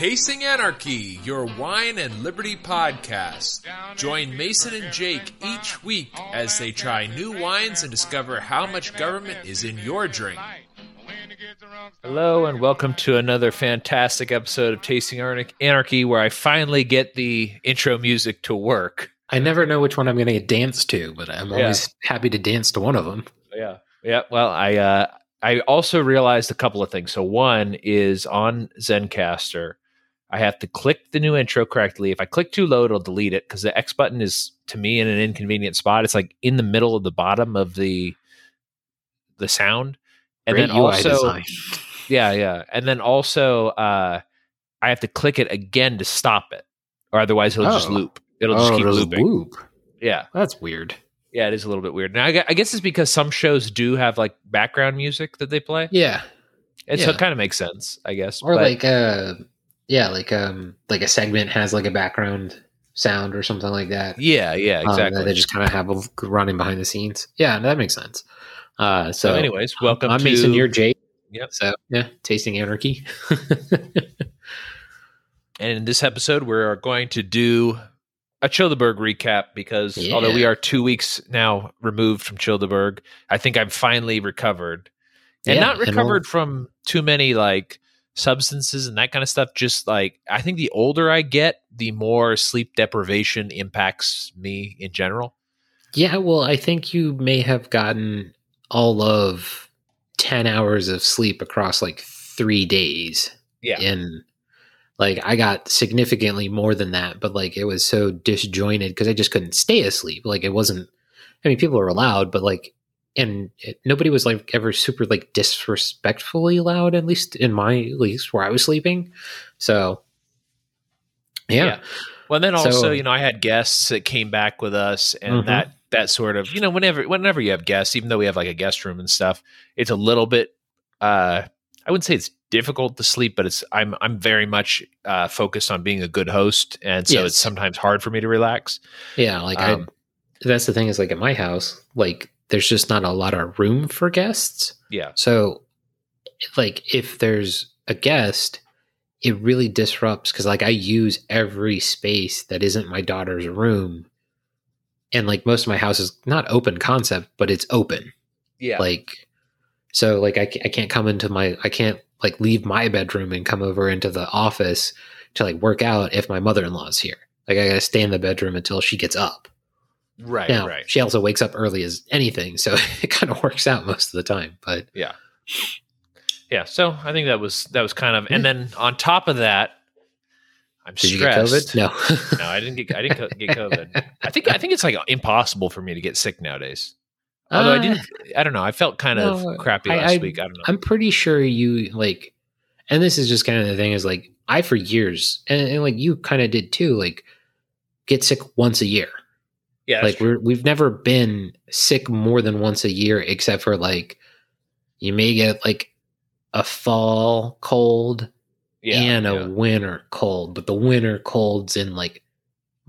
Tasting Anarchy, your wine and liberty podcast. Join Mason and Jake each week as they try new wines and discover how much government is in your drink. Hello, and welcome to another fantastic episode of Tasting Anarchy, where I finally get the intro music to work. I never know which one I'm going to dance to, but I'm always happy to dance to one of them. Yeah, yeah. Well, I uh, I also realized a couple of things. So one is on Zencastr, I have to click the new intro correctly. If I click too low, it'll delete it because the X button is to me in an inconvenient spot. It's like in the middle of the bottom of the the sound, and Great then UI also design. yeah, yeah, and then also uh, I have to click it again to stop it, or otherwise it'll just Oh. loop. It'll just oh, keep looping. loop. Yeah, That's weird. yeah, it is a little bit weird. Now I guess it's because some shows do have like background music that they play, Yeah, and so it kind of makes sense, I guess. or but- like uh, yeah, like um, like a segment has like a background sound or something like that. yeah, yeah, um, exactly. they just kind of have running behind the scenes. Yeah, that makes sense. Uh, so, so, anyways, welcome I'm to Mason. You're Jake. Yep. So yeah, tasting anarchy. And in this episode, we're going to do a Childerberg recap because Yeah. although we are two weeks now removed from Childerberg, I think I'm finally recovered. And Yeah, not and recovered from too many like substances and that kind of stuff. Just like I think the older I get, the more sleep deprivation impacts me in general. Yeah, well, I think you may have gotten all of 10 hours of sleep across like three days. Yeah. And like I got significantly more than that, but like it was so disjointed because I just couldn't stay asleep. Like it wasn't, I mean, people were allowed but like, and it, nobody was like ever super like disrespectfully loud, at least in my, at least where I was sleeping. So, yeah. Yeah. Well, then also, So- you know, I had guests that came back with us, and Mhm. that that sort of, you know, whenever whenever you have guests, even though we have like a guest room and stuff, it's a little bit. uh I wouldn't say it's difficult to sleep, but it's I'm I'm very much uh, focused on being a good host, and so Yes. it's sometimes hard for me to relax. Yeah, like Um, I that's the thing is like at my house, like there's just not a lot of room for guests. Yeah, So like if there's a guest, it really disrupts cuz like I use every space that isn't my daughter's room. And like most of my house is not open concept, but it's open. yeah, Like so like I, I can't come into my I can't like leave my bedroom and come over into the office to like work out if my mother-in-law's here. Like I got to stay in the bedroom until she gets up. Right, Now, right. she also wakes up early as anything, so it kind of works out most of the time. But Yeah, yeah. so I think that was that was kind of, and then on top of that, I'm did stressed. COVID? No. no, I didn't get I didn't get COVID. I think I think it's like impossible for me to get sick nowadays. Although I Uh, didn't, I don't know. I felt kind of no, crappy I- last I- week. I don't know. I'm pretty sure you like, and this is just kind of the thing is like I for years, and, and like you kind of did too, like get sick once a year. Yeah, like we're we've never been sick more than once a year, except for like you may get like a fall cold yeah, and a yeah. winter cold, but the winter colds in like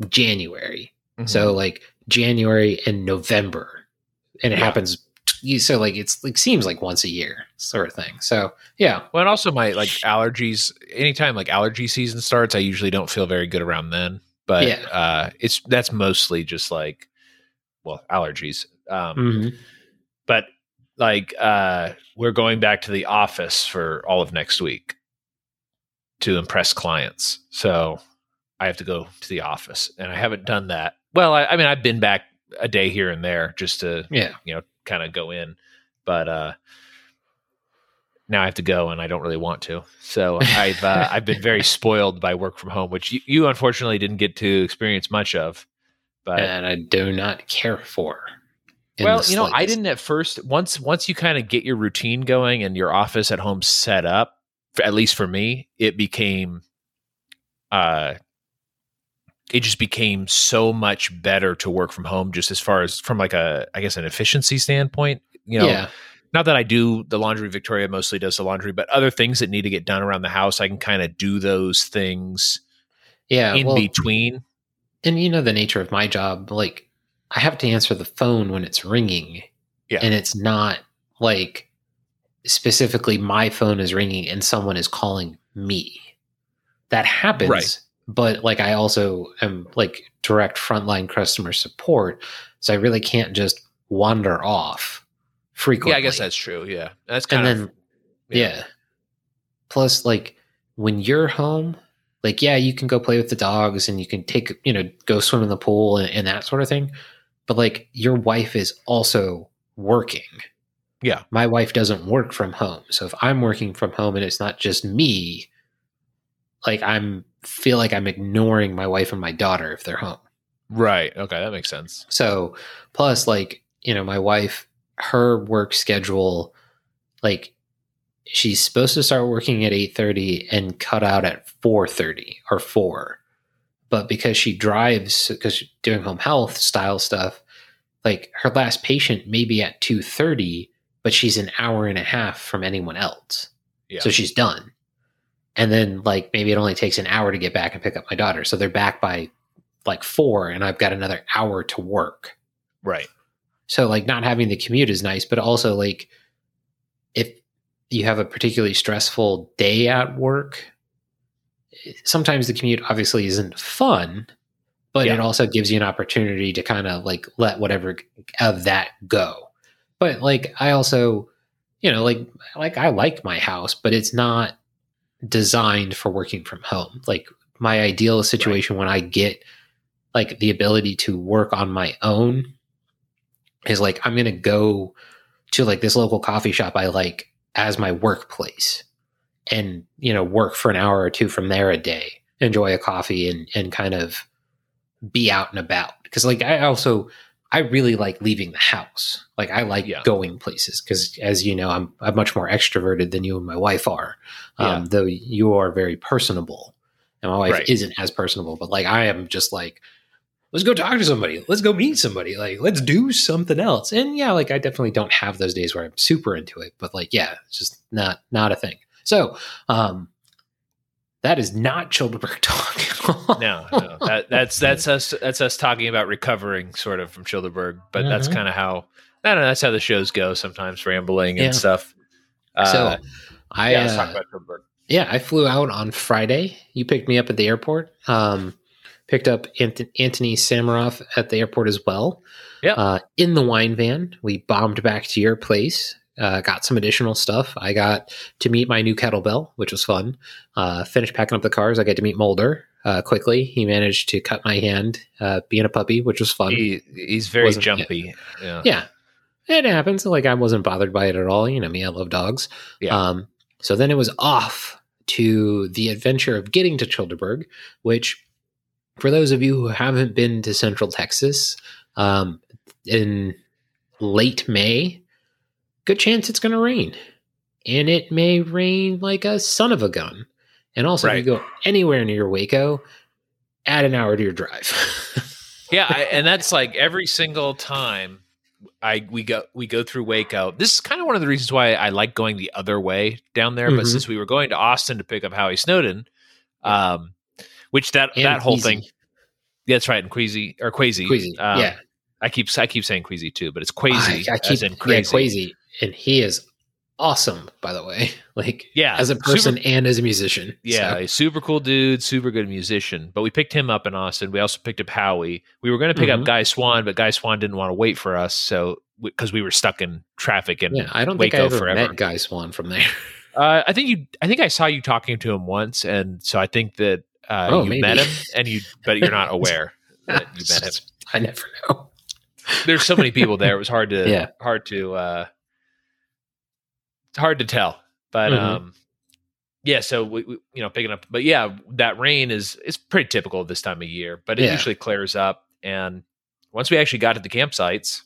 January. Mhm. So like January and November, and it Yeah. happens. You so like it's like seems like once a year sort of thing. So yeah, well, and also my like allergies. Anytime like allergy season starts, I usually don't feel very good around then. But Yeah. uh, it's that's mostly just like well allergies. Um, Mhm. But like uh, we're going back to the office for all of next week to impress clients. So I have to go to the office, and I haven't done that. Well, I, I mean, I've been back a day here and there just to yeah, you know kind of go in, but uh, now I have to go, and I don't really want to. So I've uh, I've been very spoiled by work from home, which you, you unfortunately didn't get to experience much of. But and I do not care for. well, you know, I didn't at first. Once once you kind of get your routine going and your office at home set up, at least for me, it became uh it just became so much better to work from home just as far as from like a I guess an efficiency standpoint, you know. yeah, Not that I do the laundry Victoria mostly does the laundry, but other things that need to get done around the house, I can kind of do those things yeah. in well, between. and you know the nature of my job, like I have to answer the phone when it's ringing. Yeah. And it's not like specifically my phone is ringing and someone is calling me. that happens. Right. But like I also am like direct frontline customer support, so I really can't just wander off frequently. Yeah, I guess that's true. Yeah, that's kind and kind then of yeah. Plus, like when you're home, like yeah, you can go play with the dogs and you can take you know go swim in the pool and, and that sort of thing. But like your wife is also working. Yeah. my wife doesn't work from home, so if I'm working from home and it's not just me, like I'm feel like I'm ignoring my wife and my daughter if they're home. right. Okay, that makes sense. So plus like, you know, my wife, her work schedule, like she's supposed to start working at 8.30 and cut out at 4.30 or 4 but because she drives because she's doing home health style stuff like her last patient may be at 2.30 but she's an hour and a half from anyone else. Yeah. so she's done. And then like maybe it only takes an hour to get back and pick up my daughter. So they're back by like 4 and i've got another hour to work. Right. So like not having the commute is nice, but also like if you have a particularly stressful day at work, sometimes the commute obviously isn't fun, but it also gives you an opportunity to kind of like let whatever of that go. But like I also, you know, like like I like my house, but it's not designed for working from home. Like my ideal situation when I get like the ability to work on my own is like I'm gonna go to like this local coffee shop I like as my workplace and you know work for an hour or two from there a day enjoy a coffee and and kind of be out and about because like I also I really like leaving the house like I like Yeah. going places because as you know I'm I'm much more extroverted than you and my wife are um, Yeah. though you are very personable and my wife Right. isn't as personable but like I am just like let's go talk to somebody let's go meet somebody like let's do something else and yeah like i definitely don't have those days where i'm super into it but like yeah it's just not not a thing so um that is not childerberg talk No, no. That, that's that's us. That's us talking about recovering, sort of, from Childerberg. But that's Mhm. kind of how I don't know. That's how the shows go. Sometimes rambling and Yeah. stuff. Uh, so i yeah, uh, talk about Childerberg. yeah i flew out on friday you picked me up at the airport um picked up Ant- anthony samaroff at the airport as well. Yeah. uh, in the wine van we bombed back to your place uh, got some additional stuff. I got to meet my new kettlebell which was fun. Uh, finished packing up the cars. I got to meet mulder uh, quickly. He managed to cut my hand uh, being a puppy which was fun. He, he's very Wasn't- jumpy. Yeah. yeah. It happens. Like i wasn't bothered by it at all. You know me i love dogs. Yeah. um so then it was off to the adventure of getting to childerberg which for those of you who haven't been to central texas um in late may good chance it's going to rain. And it may rain like a son of a gun. And also if you go anywhere near waco add an hour to your drive. Yeah I, and that's like every single time i we go we go through waco. This is kind of one of the reasons why i like going the other way down there but Mhm. since we were going to austin to pick up howie snowden um which that And that whole Queasy. thing yeah, that's right and queasy or quazy Queasy, Um, yeah i keep i keep saying queasy too but it's quazy I, I keep in yeah, crazy Quasi, and he is awesome, by the way. Like yeah as a super- person and as a musician. Yeah, So, a super cool dude, super good musician. But we picked him up in Austin. We also picked up Howie. We were going to pick Mhm. up Guy Swan, but Guy Swan didn't want to wait for us, so because we were stuck in traffic and yeah, I don't think I ever forever. met Guy Swan from there. uh, I think you, I think I saw you talking to him once, and so I think that uh, Oh, you maybe. met him, and you, but you're not aware that you met him. I never know. There's so many people there; it was hard to, Yeah. hard to, uh, it's hard to tell. But Mhm. um, yeah, so we, we, you know, picking up, but yeah, that rain is is pretty typical this time of year, but it Yeah. usually clears up. And once we actually got to the campsites,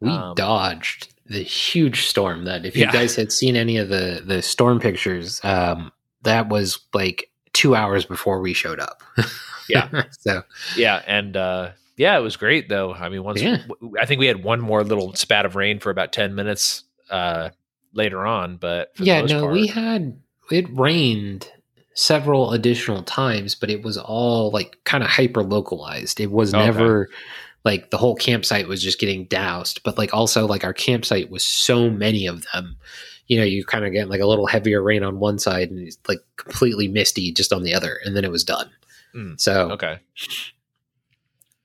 We Um, dodged the huge storm that if you Yeah. guys had seen any of the the storm pictures, um, that was like two hours before we showed up. Yeah. so yeah, and uh, yeah, it was great though. I mean, once Yeah. I think we had one more little spat of rain for about ten minutes uh, later on, but for the yeah, no, part- we had it rained several additional times, but it was all like kind of hyper localized. It was Okay. never like the whole campsite was just getting doused, but like also like our campsite was so many of them. You know, you kind of get like a little heavier rain on one side and it's like completely misty just on the other, and then it was done. Mm, so Okay.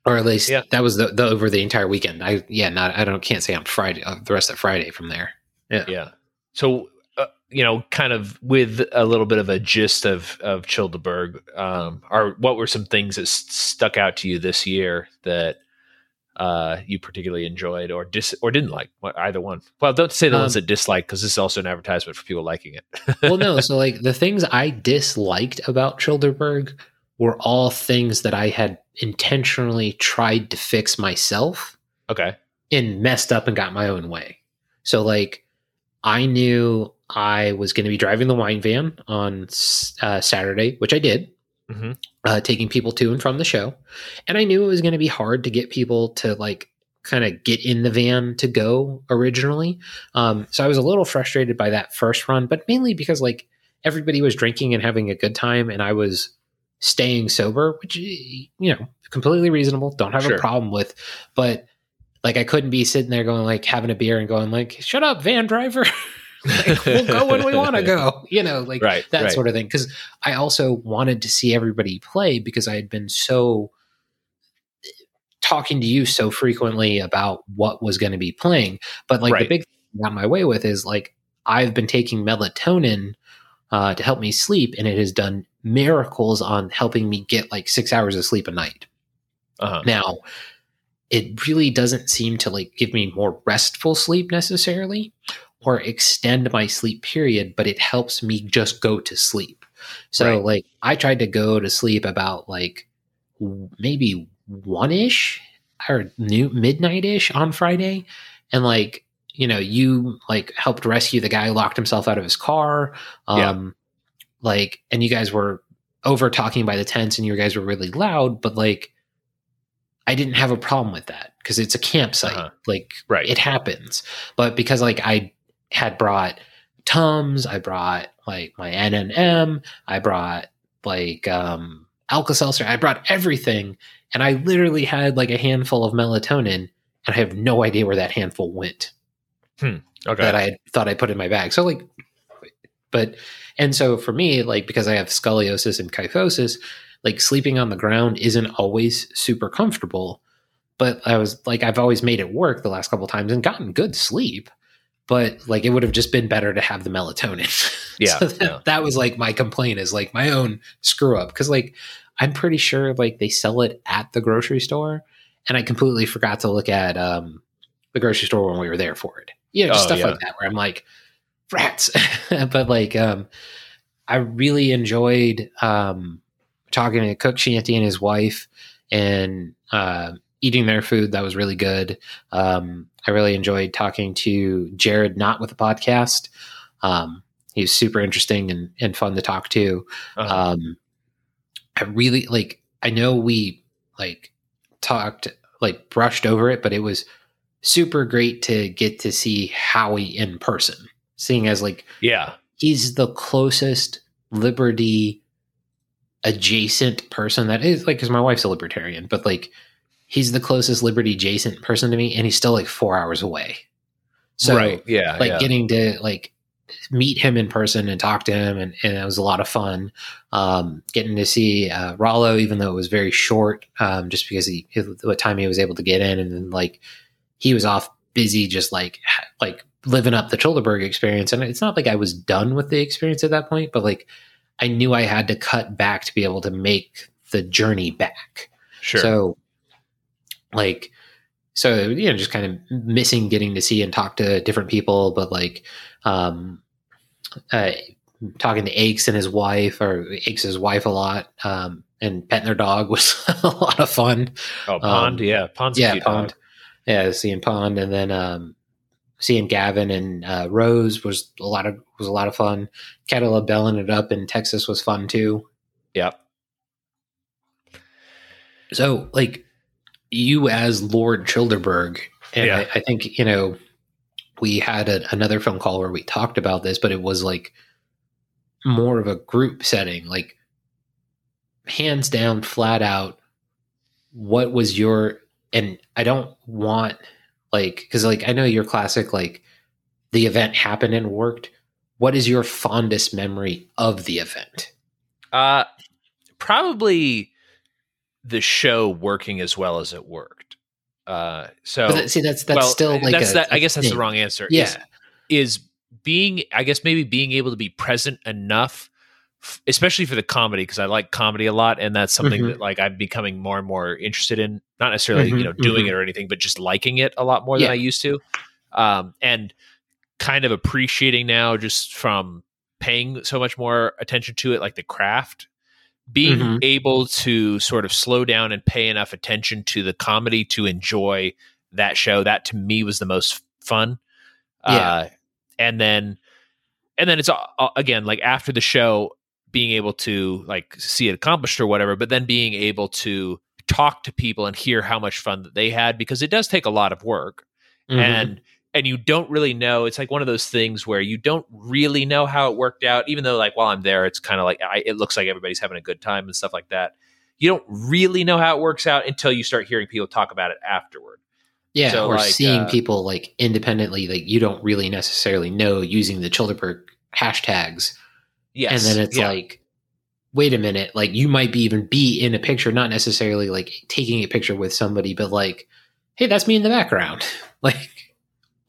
or at least Yeah. that was the, the over the entire weekend. I yeah, not I don't can't say on Friday uh, the rest of Friday from there. Yeah. Yeah. So, uh, you know, kind of with a little bit of a gist of of Childerberg, um, are what were some things that s- stuck out to you this year that uh, you particularly enjoyed or dis or didn't like? Either one. Well, don't say the ones Um, that dislike because this is also an advertisement for people liking it. well, no. So, like the things I disliked about Childerberg were all things that I had intentionally tried to fix myself okay. and messed up and got my own way. So, like, I knew I was going to be driving the wine van on uh, Saturday, which I did, Mhm. uh, taking people to and from the show. And I knew it was going to be hard to get people to, like, kind of get in the van to go originally. Um, so I was a little frustrated by that first run, but mainly because, like, everybody was drinking and having a good time, and I was staying sober, which, you know, completely reasonable. Don't have Sure. a problem with. But like I couldn't be sitting there going like having a beer and going like, "Shut up, van driver." like, we'll go when we want to go. You know, like Right. that right. sort of thing. Because I also wanted to see everybody play because I had been so talking to you so frequently about what was going to be playing. But like the big thing I got my way with is like I've been taking melatonin uh, to help me sleep, and it has done miracles on helping me get like six hours of sleep a night. uh-huh. Now, it really doesn't seem to like give me more restful sleep necessarily or extend my sleep period, but it helps me just go to sleep. So Right. like I tried to go to sleep about like maybe one ish or new midnight ish on Friday. And like, you know, you like helped rescue the guy locked himself out of his car. Yeah. Um like and you guys were over talking by the tents and you guys were really loud, but like I didn't have a problem with that because it's a campsite. Uh-huh. Like Right. it happens. But because like I had brought Tums, I brought like my NNM, I brought like um Alka Seltzer, I brought everything, and I literally had like a handful of melatonin, and I have no idea where that handful went okay. that I had thought I put in my bag. So like, but and so for me, like because I have scoliosis and kyphosis, like sleeping on the ground isn't always super comfortable. But I was like, I've always made it work the last couple times and gotten good sleep. But like, it would have just been better to have the melatonin. Yeah, so that, yeah. that was like my complaint is like my own screw up because like I'm pretty sure like they sell it at the grocery store, and I completely forgot to look at um the grocery store when we were there for it. You know, just Oh, stuff yeah. like that where I'm like, rats. but like, um, I really enjoyed um, talking to Cook Shanty and his wife and uh, eating their food. That was really good. Um, I really enjoyed talking to Jared, not with the podcast. Um, he was super interesting and, and fun to talk to. Uh-huh. Um, I really like. I know we like talked like brushed over it, but it was super great to get to see Howie in person, seeing as like yeah. he's the closest liberty adjacent person that is like because my wife's a libertarian, but like he's the closest liberty adjacent person to me, and he's still like four hours away. So right. Yeah. like yeah. getting to like meet him in person and talk to him and, and it was a lot of fun um, getting to see uh, Rollo even though it was very short um, just because he what time he was able to get in and then like he was off busy just like like living up the Childerberg experience and it's not like I was done with the experience at that point but like I knew I had to cut back to be able to make the journey back sure. so, like, so you know, just kind of missing getting to see and talk to different people, but like, um, uh, talking to Aches and his wife, or Aches' wife a lot, um, and petting their dog was a lot of fun. oh, Pond. um, yeah. Pond's yeah, Pond. dog. Yeah, seeing Pond, and then um, seeing Gavin and uh, Rose was a lot of was a lot of fun. Catala belling it up in Texas was fun too. Yep. So, like, you as Lord Childerberg, and Yeah. I, I think, you know, we had a, another phone call where we talked about this, but it was like more of a group setting. Like, hands down, flat out, what was your, and I don't want, like, because, like, I know your classic, like, the event happened and worked, what is your fondest memory of the event? Uh, probably the show working as well as it worked. Uh, so that- see, that's that's well, still like that's a, that. I guess that's the wrong answer. Yeah, is, is being I guess maybe being able to be present enough, f- especially for the comedy because I like comedy a lot, and that's something Mhm. that like I'm becoming more and more interested in. Not necessarily Mhm, you know doing mhm. it or anything, but just liking it a lot more than I used to, um, and kind of appreciating now just from paying so much more attention to it, like the craft. Being Mhm. able to sort of slow down and pay enough attention to the comedy to enjoy that show, that to me was the most fun. Yeah. Uh, and then, and then it's uh, again like after the show, being able to like see it accomplished or whatever, but then being able to talk to people and hear how much fun that they had because it does take a lot of work Mhm. and and you don't really know it's like one of those things where you don't really know how it worked out even though like while i'm there it's kind of like I, it looks like everybody's having a good time and stuff like that. You don't really know how it works out until you start hearing people talk about it afterward. Yeah, so, or like, seeing uh, people like independently, like you don't really necessarily know using the Childerberg hashtags, yes and then it's yeah. like, wait a minute, like you might be even be in a picture, not necessarily like taking a picture with somebody, but like, hey, that's me in the background, like,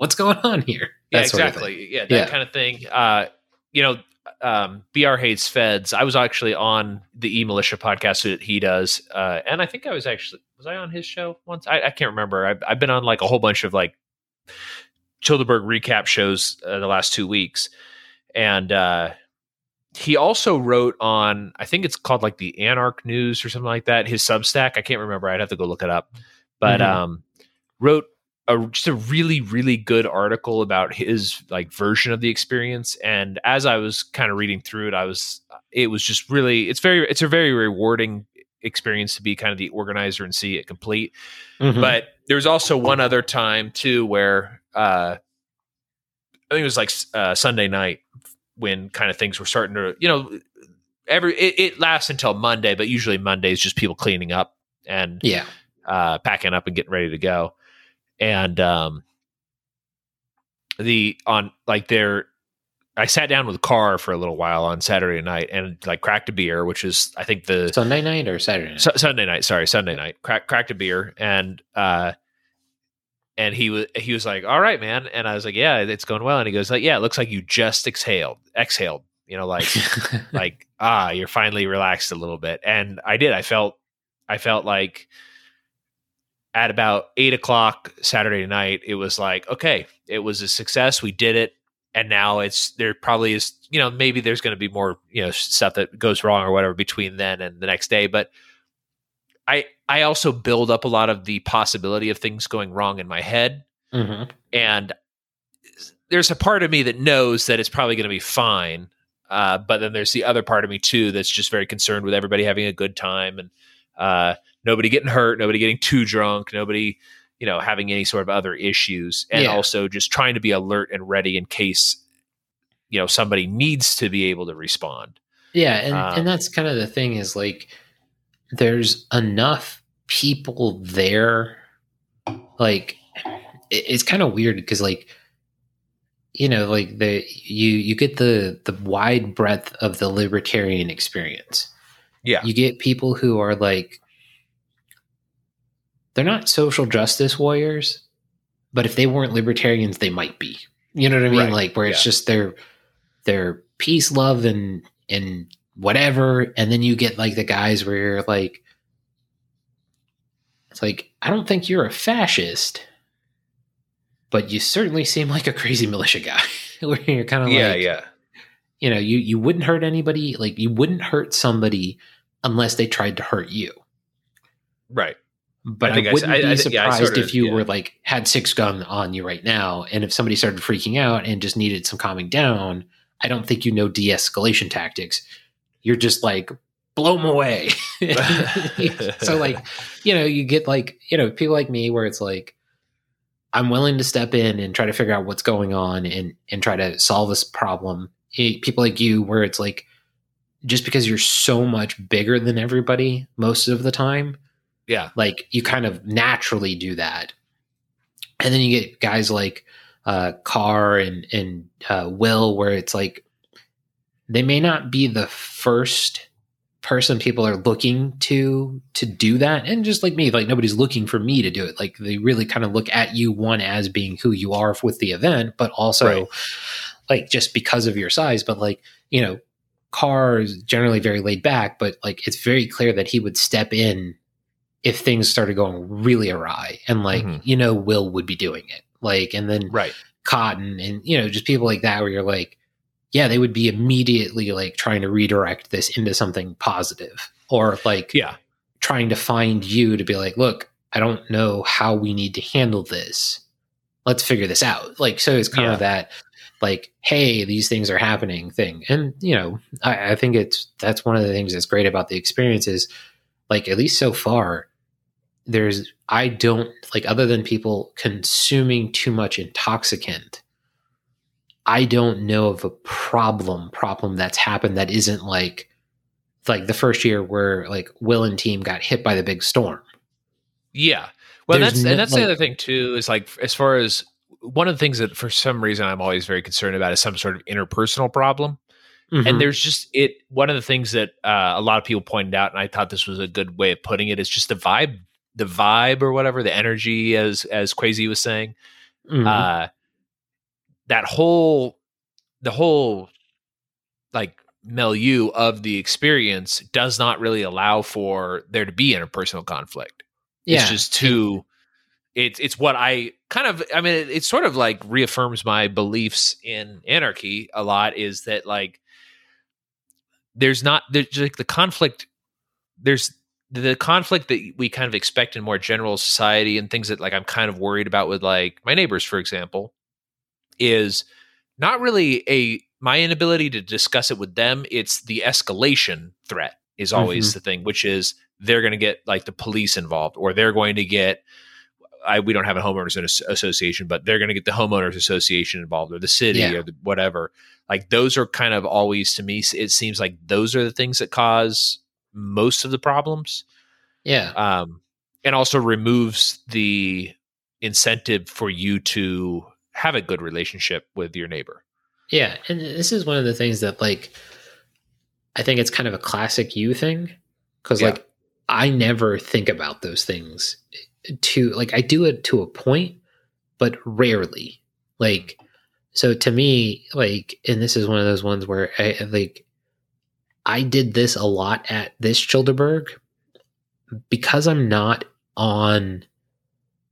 what's going on here? yeah That of exactly. Yeah that Yeah. kind of thing. Uh you know um br hates feds. I was actually on the e-militia podcast that he does uh and i think i was actually was i on his show once? I, I can't remember. I've, I've been on like a whole bunch of like childerberg recap shows uh, the last two weeks. And uh he also wrote on i think it's called like the anarch news or something like that his substack. I can't remember. I'd have to go look it up. But Mhm. um wrote a just a really really good article about his like version of the experience and as i was kind of reading through it i was it was just really it's very it's a very rewarding experience to be kind of the organizer and see it complete Mhm. but there was also one other time too where uh i think it was like uh sunday night when kind of things were starting to you know every it, it lasts until monday but usually monday is just people cleaning up and yeah, uh, packing up and getting ready to go. And um, the on like there, I sat down with Carr for a little while on Saturday night and like cracked a beer, which is I think the Sunday night or Saturday night. Su- Sunday night. Sorry, Sunday night. Crack, cracked a beer and uh, and he was he was like, "All right, man," and I was like, "Yeah, it's going well." And he goes like, "Yeah, it looks like you just exhaled, exhaled." You know, like like ah you're finally relaxed a little bit and i did i felt i felt like at about eight o'clock saturday night it was like okay it was a success we did it and now it's there probably is you know maybe there's going to be more you know stuff that goes wrong or whatever between then and the next day but i i also build up a lot of the possibility of things going wrong in my head Mhm. and there's a part of me that knows that it's probably going to be fine uh, but then there's the other part of me too that's just very concerned with everybody having a good time and uh, nobody getting hurt nobody getting too drunk nobody you know having any sort of other issues and Yeah. also just trying to be alert and ready in case you know somebody needs to be able to respond Yeah, and Um, and that's kind of the thing is like there's enough people there. Like it, it's kind of weird because like you know like the you you get the the wide breadth of the libertarian experience. yeah You get people who are like they're not social justice warriors, but if they weren't libertarians, they might be. You know what I mean? Right, Like where it's yeah. just their their peace, love, and and whatever, and then you get like the guys where you're like, it's like I don't think you're a fascist, but you certainly seem like a crazy militia guy. where you're kind of yeah like, yeah you know, you you wouldn't hurt anybody, like you wouldn't hurt somebody unless they tried to hurt you. right But I I, think I s- wouldn't I- be I yeah, surprised sort of- if you yeah. were like had six gun on you right now, and if somebody started freaking out and just needed some calming down, I don't think you know de-escalation tactics. You're just like blow them away. so like, you know, you get like you know people like me where it's like I'm willing to step in and try to figure out what's going on and and try to solve this problem. Eh, People like you where it's like just because you're so much bigger than everybody most of the time yeah. Like you kind of naturally do that. And then you get guys like uh, Carr and and uh, Will, where it's like they may not be the first person people are looking to to do that. And just like me like nobody's looking for me to do it. Like they really kind of look at you one as being who you are with the event but also Right. like just because of your size. But like you know Carr is generally very laid back but like it's very clear that he would step in if things started going really awry and like Mhm. you know will would be doing it like and then Right. cotton and you know just people like that where you're like yeah they would be immediately like trying to redirect this into something positive or like Yeah. trying to find you to be like look i don't know how we need to handle this let's figure this out like so it's kind Yeah. of that like hey these things are happening thing and you know I, I think it's that's one of the things that's great about the experience is like at least so far there's i don't like other than people consuming too much intoxicant i don't know of a problem problem that's happened that isn't like like the first year where like will and team got hit by the big storm Yeah. Well, There's that's no- and that's like- the other thing too. Is like as far as one of the things that for some reason I'm always very concerned about is some sort of interpersonal problem. Mhm. And there's just it. One of the things that uh, a lot of people pointed out, and I thought this was a good way of putting it, is just the vibe, the vibe or whatever, the energy, as as Quasi was saying. Mhm. Uh, that whole, the whole, like milieu of the experience does not really allow for there to be interpersonal conflict. It's just too. It's it's what I kind of. I mean, it, it sort of like reaffirms my beliefs in anarchy a lot. Is that like there's not there's like the conflict. There's the conflict that we kind of expect in more general society and things that like I'm kind of worried about with like my neighbors, for example, is not really a my inability to discuss it with them. It's the escalation threat is always mm-hmm. the thing, which is they're going to get like the police involved or they're going to get I, we don't have a homeowners association, but they're going to get the homeowners association involved or the city Yeah. or the, whatever. Like those are kind of always to me. It seems like those are the things that cause most of the problems, yeah um, and also removes the incentive for you to have a good relationship with your neighbor. Yeah, and this is one of the things that like I think it's kind of a classic you thing cuz Yeah. like I never think about those things eh, to like I do it to a point but rarely. Like so to me like and this is one of those ones where I like I did this a lot at this Childerberg because I'm not on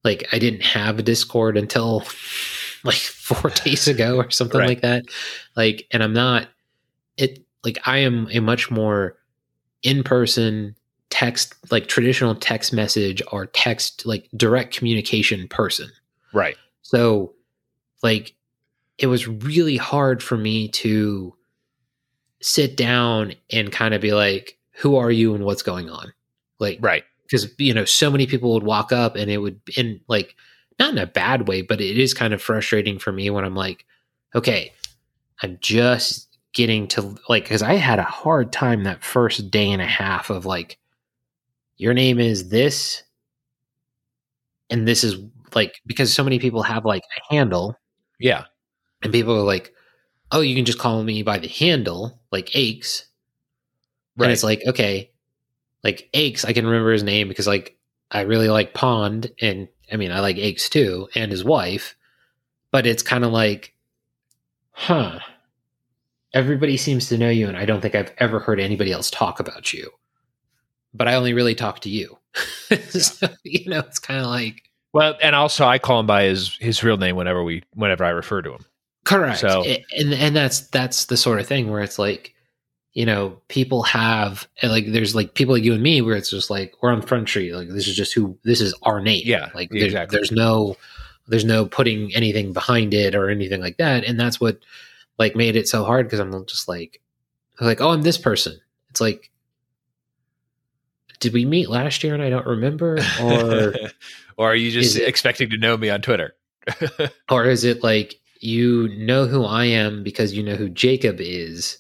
like I didn't have a Discord until like four days ago or something Right. like that. Like, and I'm not it like I am a much more in person text like traditional text message or text like direct communication person. Right. So like it was really hard for me to sit down and kind of be like, who are you and what's going on? Like Right. because you know so many people would walk up and it would in like not in a bad way but it is kind of frustrating for me when i'm like okay i'm just getting to like because i had a hard time that first day and a half of like your name is this and this is like because so many people have like a handle Yeah. and people are like oh you can just call me by the handle like aches Right. and it's like, okay, like Aches, I can remember his name because like I really like Pond and I mean I like Aches too and his wife. But it's kind of like, huh. Everybody seems to know you, and I don't think I've ever heard anybody else talk about you. But I only really talk to you. so, you know, it's kind of like well, and also I call him by his his real name whenever we whenever I refer to him. Correct. So- and and that's that's the sort of thing where it's like, you know, people have like there's like people like you and me where it's just like we're on front street. Like this is just who this is our name. Yeah, Like there's, exactly. there's no there's no putting anything behind it or anything like that. And that's what like made it so hard because I'm just like I'm like, oh I'm this person. It's like did we meet last year and I don't remember? Or or are you just Is it- expecting to know me on Twitter? or is it like you know who I am because you know who Jacob is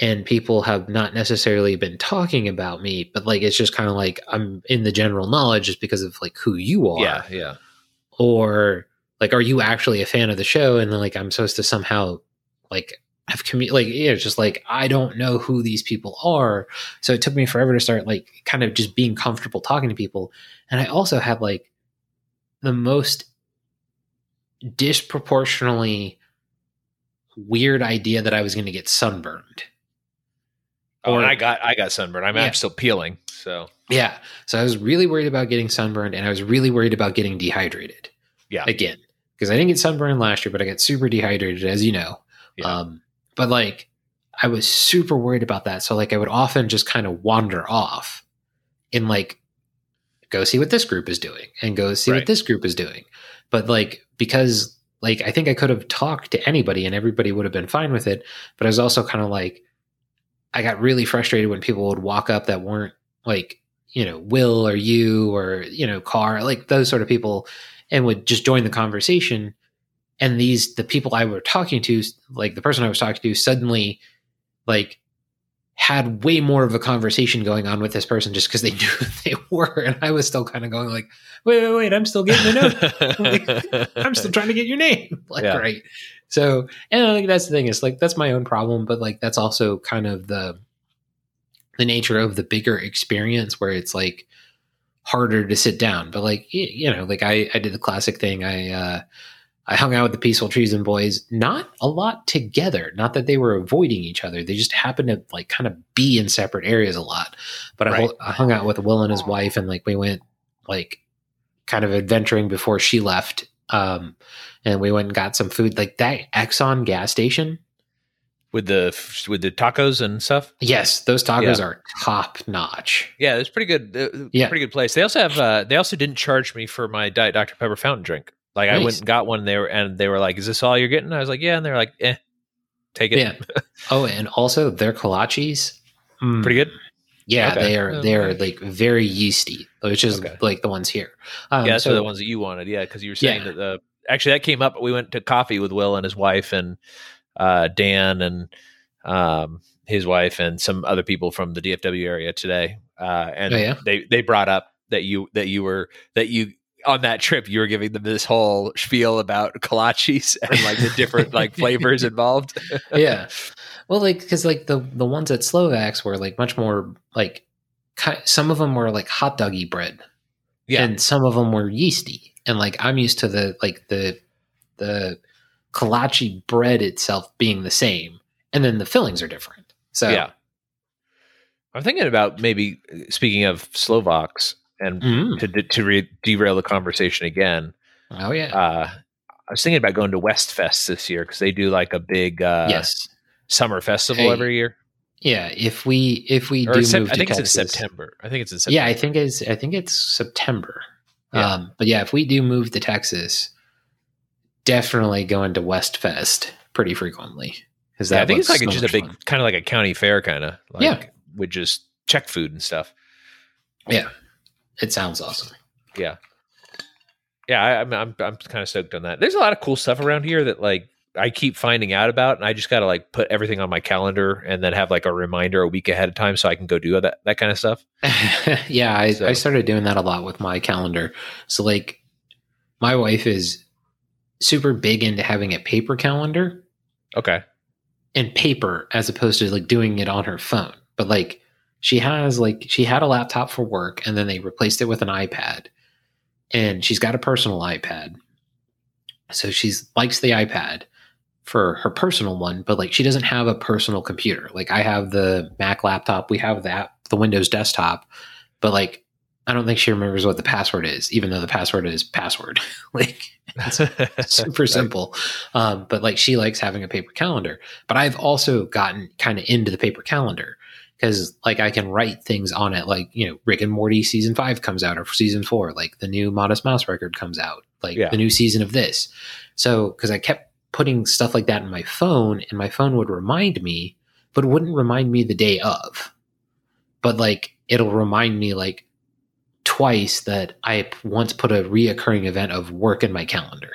and people have not necessarily been talking about me but like it's just kind of like I'm in the general knowledge just because of like who you are yeah, yeah. or like, are you actually a fan of the show? And then like, I'm supposed to somehow like have commu like, yeah, it's just like, I don't know who these people are. So it took me forever to start like kind of just being comfortable talking to people. And I also had like the most disproportionately weird idea that I was going to get sunburned. Oh, Or- and I got I got sunburned. I mean, Yeah. I'm still peeling. So Yeah. So I was really worried about getting sunburned and I was really worried about getting dehydrated. Yeah. Again, because I didn't get sunburned last year, but I got super dehydrated, as you know. Yeah. Um, but like, I was super worried about that. So like, I would often just kind of wander off and like go see what this group is doing and go see Right. what this group is doing. But like, because like, I think I could have talked to anybody and everybody would have been fine with it. But I was also kind of like, I got really frustrated when people would walk up that weren't like, you know, Will or you or, you know, Car, like those sort of people and would just join the conversation. And these, the people I were talking to, like the person I was talking to suddenly like had way more of a conversation going on with this person just because they knew they were. And I was still kind of going like, wait, wait, wait, I'm still getting to know. I'm still trying to get your name. Like, Yeah. right. So, and I think that's the thing is like, that's my own problem, but like, that's also kind of the, the nature of the bigger experience where it's like harder to sit down. But like, you know, like I, I did the classic thing. I, uh, I hung out with the Peaceful Treason boys, not a lot together. Not that they were avoiding each other. They just happened to like kind of be in separate areas a lot. But I, Right. hol- I hung out with Will and his wife, and like we went like kind of adventuring before she left. Um, and we went and got some food. Like that Exxon gas station. with the with the tacos and stuff. Yes, those tacos Yeah. are top notch. Yeah, it's pretty good. Uh, Yeah. pretty good place. They also have. Uh, they also didn't charge me for my Diet Dr Pepper fountain drink. Like I went and got one there, and they were like, "Is this all you're getting?" I was like, "Yeah," and they're like, "Eh, take it." Yeah. Oh, and also their kolaches. mm, pretty good. Yeah, Okay. they are Oh, they are like very yeasty, which is Okay. like the ones here. Um, yeah, that's so- the ones that you wanted. Yeah, because you were saying Yeah. that the actually that came up. We went to coffee with Will and his wife and uh, Dan and um, his wife and some other people from the DFW area today. Uh, and Oh, yeah? they they brought up that you that you were that you on that trip you were giving them this whole spiel about kolaches and like the different like flavors involved. yeah. Well, like because like the the ones at Slovaks were like much more like ki- some of them were like hot doggy bread, Yeah. and some of them were yeasty, and like I'm used to the like the the kolache bread itself being the same, and then the fillings are different. So Yeah. I'm thinking about maybe uh, speaking of Slovaks and Mm. to to re- derail the conversation again. oh yeah, uh, I was thinking about going to Westfest this year because they do like a big uh, yes, summer festival Hey, every year. yeah. If we if we Or do Sep- move I think it's in September. I think it's in September. Yeah, I think it's I think it's September. Yeah. Um, but yeah, if we do move to Texas, definitely going to West Fest pretty frequently. Because Yeah, I think it's like looks just a big fun. kind of like a county fair kind of like Yeah. with just check food and stuff. Yeah, it sounds awesome. Yeah, yeah. I, I'm I'm I'm kind of stoked on that. There's a lot of cool stuff around here that like I keep finding out about, and I just got to like put everything on my calendar and then have like a reminder a week ahead of time so I can go do that that kind of stuff. yeah, I, So- I started doing that a lot with my calendar. So like, my wife is super big into having a paper calendar Okay. and paper as opposed to like doing it on her phone. But like she has like she had a laptop for work and then they replaced it with an iPad. And she's got a personal iPad. So she's likes the iPad for her personal one, but like she doesn't have a personal computer. Like I have the Mac laptop, we have that the Windows desktop, but like I don't think she remembers what the password is, even though the password is password. like super simple. Um, but like she likes having a paper calendar. But I've also gotten kind of into the paper calendar because like I can write things on it. Like you know, Rick and Morty season five comes out or season four. Like the new Modest Mouse record comes out. Like Yeah. the new season of this. So because I kept putting stuff like that in my phone, and my phone would remind me, but wouldn't remind me the day of. But like it'll remind me like twice that I once put a reoccurring event of work in my calendar.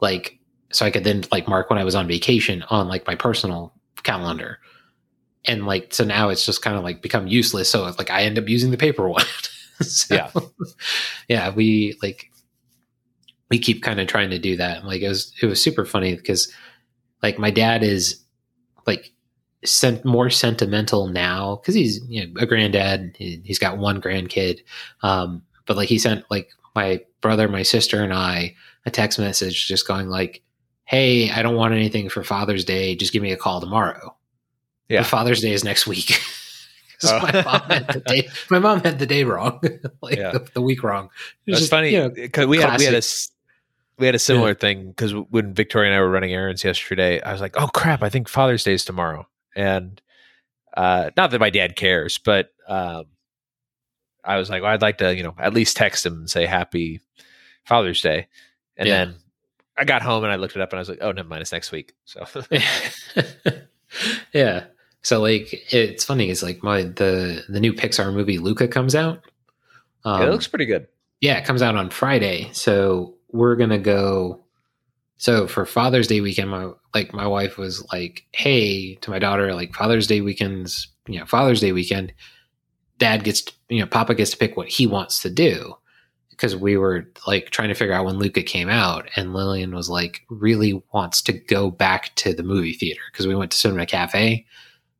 Like, so I could then like mark when I was on vacation on like my personal calendar. And like, so now it's just kind of like become useless. So it's like I end up using the paper one. So, Yeah. yeah. We like, we keep kind of trying to do that. Like it was it was super funny because like my dad is like sent more sentimental now because he's you know a granddad. He, has got one grandkid, um, but like he sent like my brother, my sister, and I a text message just going like, "Hey, I don't want anything for Father's Day. Just give me a call tomorrow." Yeah, Father's Day is next week. oh. my mom had the day. My mom had the day wrong, like yeah. the, the, week wrong. It's funny because you know, we had we had a we had a similar yeah. thing because when Victoria and I were running errands yesterday, I was like, "Oh crap! I think Father's Day is tomorrow." And uh, not that my dad cares, but um, I was like, well, I'd like to, you know, at least text him and say Happy Father's Day. And yeah. then I got home and I looked it up and I was like, oh, never mind, it's next week. So yeah. So like, it's funny. It's like my the the new Pixar movie Luca comes out. Um, it looks pretty good. Yeah, it comes out on Friday. So we're gonna go. So for Father's Day weekend, my like my wife was like, "Hey," to my daughter, like Father's Day weekends, you know, Father's Day weekend, Dad gets, to, you know, Papa gets to pick what he wants to do because we were like trying to figure out when Luca came out, and Lillian was like, really wants to go back to the movie theater because we went to Cinema Cafe,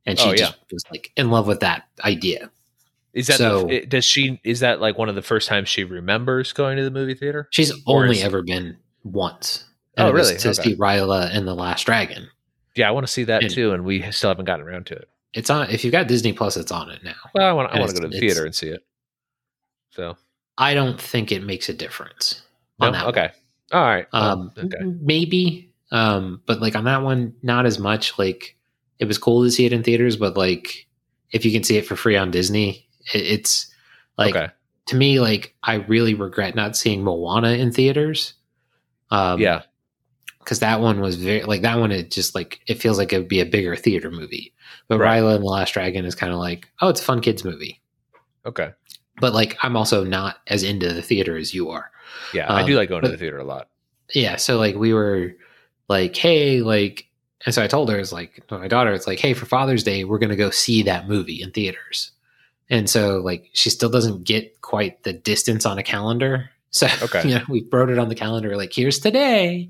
and she oh, yeah. just was like in love with that idea. Is that so, the, does she is that like one of the first times she remembers going to the movie theater? She's only is, ever been once. oh, really? To okay. see Raya and the Last Dragon. Yeah, I want to see that and too, and we still haven't gotten around to it. It's on. If you've got Disney Plus, it's on it now. Well, I want. I want to go to the theater and see it. So I don't think it makes a difference. On no? that okay. One. All right. Um, okay. Maybe. Um, but like on that one, not as much. Like it was cool to see it in theaters, but like if you can see it for free on Disney, it's like okay. to me like i really regret not seeing moana in theaters. Um yeah. because that one was very like that one it just like it feels like it would be a bigger theater movie. But right. Raya and the Last Dragon is kind of like oh it's a fun kids movie. Okay. But like I'm also not as into the theater as you are. Yeah um, I do um, like going but, to the theater a lot. Yeah so like we were like hey like and so I told her it's like my daughter it's like hey for Father's Day we're gonna go see that movie in theaters and so like she still doesn't get quite the distance on a calendar. So okay. you know, we wrote it on the calendar like here's today.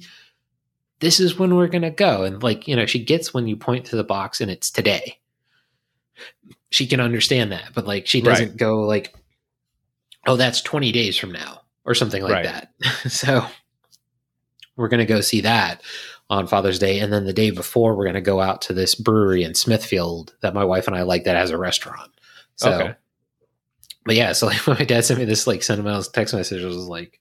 This is when we're gonna go. And like, you know, she gets when you point to the box and it's today. She can understand that, but like she doesn't right. go like, oh, that's 20 days from now or something like right. that. so we're gonna go see that on Father's Day. And then the day before, we're going to go out to this brewery in Smithfield that my wife and I like that has a restaurant. So, okay. but yeah, so like when my dad sent me this like sentimental text message, it was like,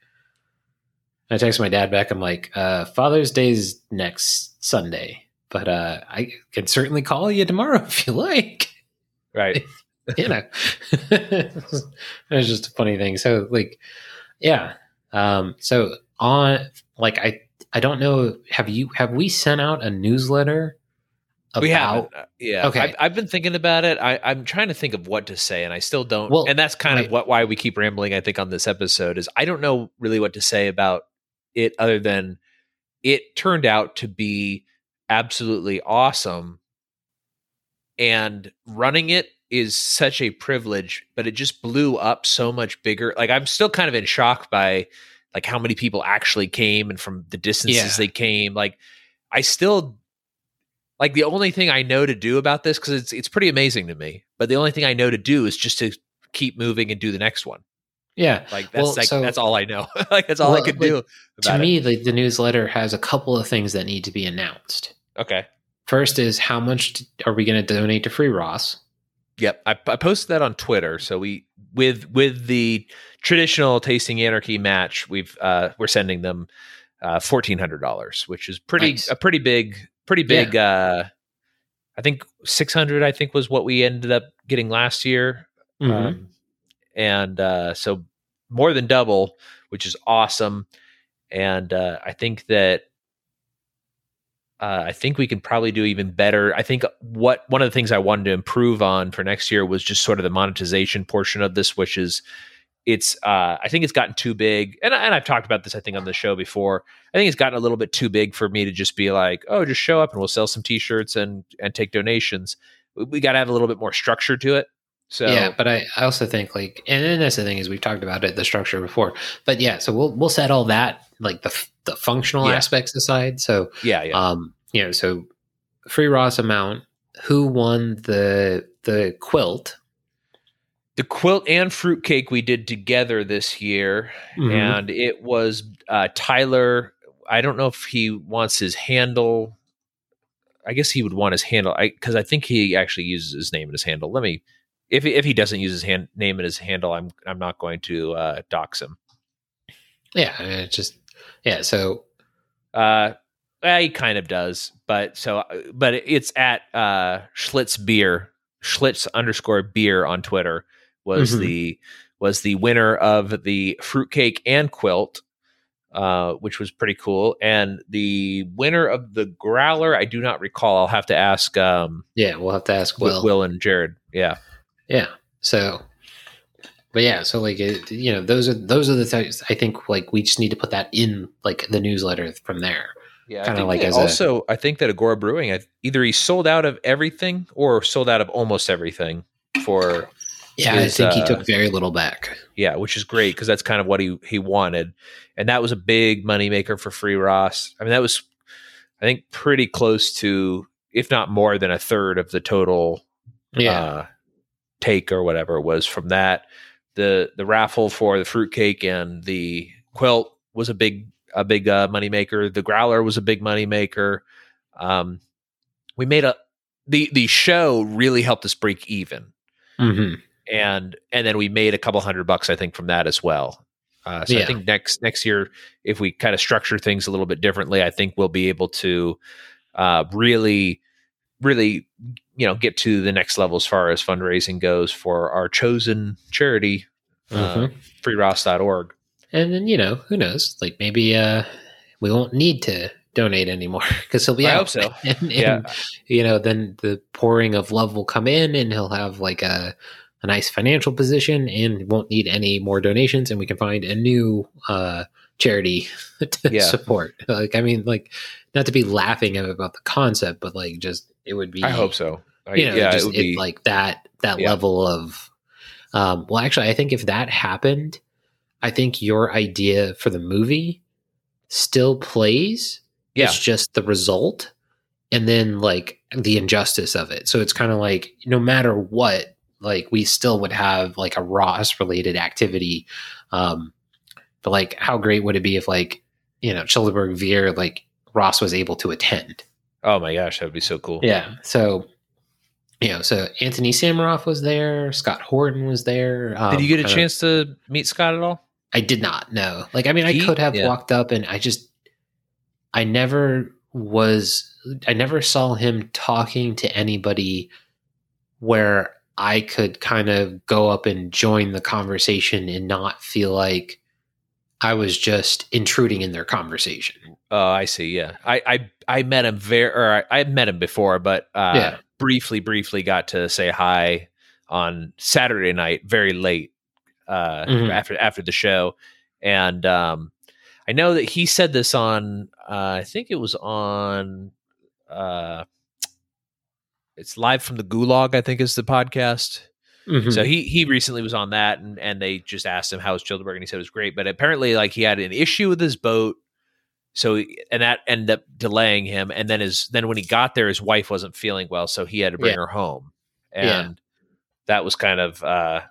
I texted my dad back. I'm like, uh, Father's Day's next Sunday, but uh, I can certainly call you tomorrow if you like. Right. you know, it was just a funny thing. So like, yeah. Um, so on like I I don't know. Have you have we sent out a newsletter about, we. Uh, yeah. Okay. I've, I've, been thinking about it. I, am trying to think of what to say, and I still don't. Well, and that's kind right. of what why we keep rambling. I think on this episode is I don't know really what to say about it, other than it turned out to be absolutely awesome, and running it is such a privilege. But it just blew up so much bigger. Like I'm still kind of in shock by like how many people actually came and from the distances yeah. they came. Like I still like the only thing I know to do about this because it's it's pretty amazing to me. But the only thing I know to do is just to keep moving and do the next one. Yeah, like that's well, like so, that's all I know. like that's all well, I could do. to me, the, the newsletter has a couple of things that need to be announced. Okay. First is how much are we going to donate to Free Ross? Yep, I, I posted that on Twitter. So we with with the traditional tasting anarchy match, we've uh, we're sending them uh, fourteen hundred dollars, which is pretty nice. a pretty big pretty big. Yeah. Uh, I think 600. I think was what we ended up getting last year, mm-hmm. um, and uh, so more than double, which is awesome. And uh, I think that uh, I think we can probably do even better. I think what one of the things I wanted to improve on for next year was just sort of the monetization portion of this, which is it's uh, I think it's gotten too big, and and I've talked about this I think on the show before. I think it's gotten a little bit too big for me to just be like, oh, just show up and we'll sell some T-shirts and and take donations. We, we got to have a little bit more structure to it. So yeah, but I, I also think like, and then that's the thing is we've talked about it, the structure before, but yeah, so we'll we'll set all that like the the functional Yeah. aspects aside. So yeah, yeah. um, you know, so free Ross amount, who won the the quilt? The quilt and fruitcake we did together this year, Mm-hmm. and it was uh, Tyler. I don't know if he wants his handle. I guess he would want his handle because I, think he actually uses his name in his handle. Let me, if he, if he doesn't use his hand, name in his handle, I'm I'm not going to uh, dox him. yeah, I mean, it's just yeah. So Uh, he kind of does, but so but it's at uh, Schlitz Beer, Schlitz underscore beer on Twitter was Mhm. the was the winner of the fruitcake and quilt, uh, which was pretty cool. And the winner of the growler, I do not recall. I'll have to ask um, yeah, we'll have to ask Will. Will. And Jared. Yeah, Yeah. So, but yeah, so like it, you know, those are those are the types. I think like we just need to put that in like the newsletter from there. yeah. Kinda like as a- also, I think that Agora Brewing, either he sold out of everything or sold out of almost everything for Yeah, Is, I think he uh, took very little back. Yeah, which is great because that's kind of what he he wanted, and that was a big moneymaker for Free Ross. I mean, that was I think pretty close to, if not more than a third of the total Yeah, uh, take or whatever it was from that. The the raffle for the fruitcake and the quilt was a big a big uh, moneymaker. The growler was a big moneymaker. Um, we made a the the show really helped us break even hmm and and then we made a couple hundred bucks i think from that as well uh, so i think next next year if we kind of structure things a little bit differently i think we'll be able to uh, really really you know get to the next level as far as fundraising goes for our chosen charity uh, Mhm. freeross.org and then you know who knows, like maybe uh we won't need to donate anymore because he'll be I out. hope so. and, and, Yeah. you know, then the pouring of love will come in, and he'll have like a a nice financial position, and won't need any more donations, and we can find a new uh charity to Yeah. support. Like, I mean, like not to be laughing about the concept, but like just it would be. i hope so I, you know, yeah just it it, be like that that Yeah. level of um well actually I think if that happened, I think your idea for the movie still plays. Yeah. It's just the result and then like the injustice of it. So it's kind of like no matter what, like we still would have like a Ross related activity. Um but like how great would it be if like, you know, Childerberg Veer like Ross was able to attend. oh my gosh that would be so cool Yeah. So, you know, so Antony Sammeroff was there. Scott Horton was there. Um, did you get a kinda- chance to meet scott at all I did not. No. Like, I mean, I could have yeah. walked up, and I just, I never was. I never saw him talking to anybody where I could kind of go up and join the conversation and not feel like I was just intruding in their conversation. Oh, I see. Yeah, I I, I met him very, or I, I met him before, but uh, Yeah. briefly, briefly got to say hi on Saturday night, very late uh, Mhm. after after the show, and um, I know that he said this on. Uh, I think it was on. Uh, it's live from the Gulag. I think is the podcast. Mhm. So he he recently was on that, and and they just asked him how was Childerberg, and he said it was great. But apparently, like he had an issue with his boat, so and that ended up delaying him. And then his then when he got there, his wife wasn't feeling well, so he had to bring Yeah. her home, and Yeah. that was kind of uh,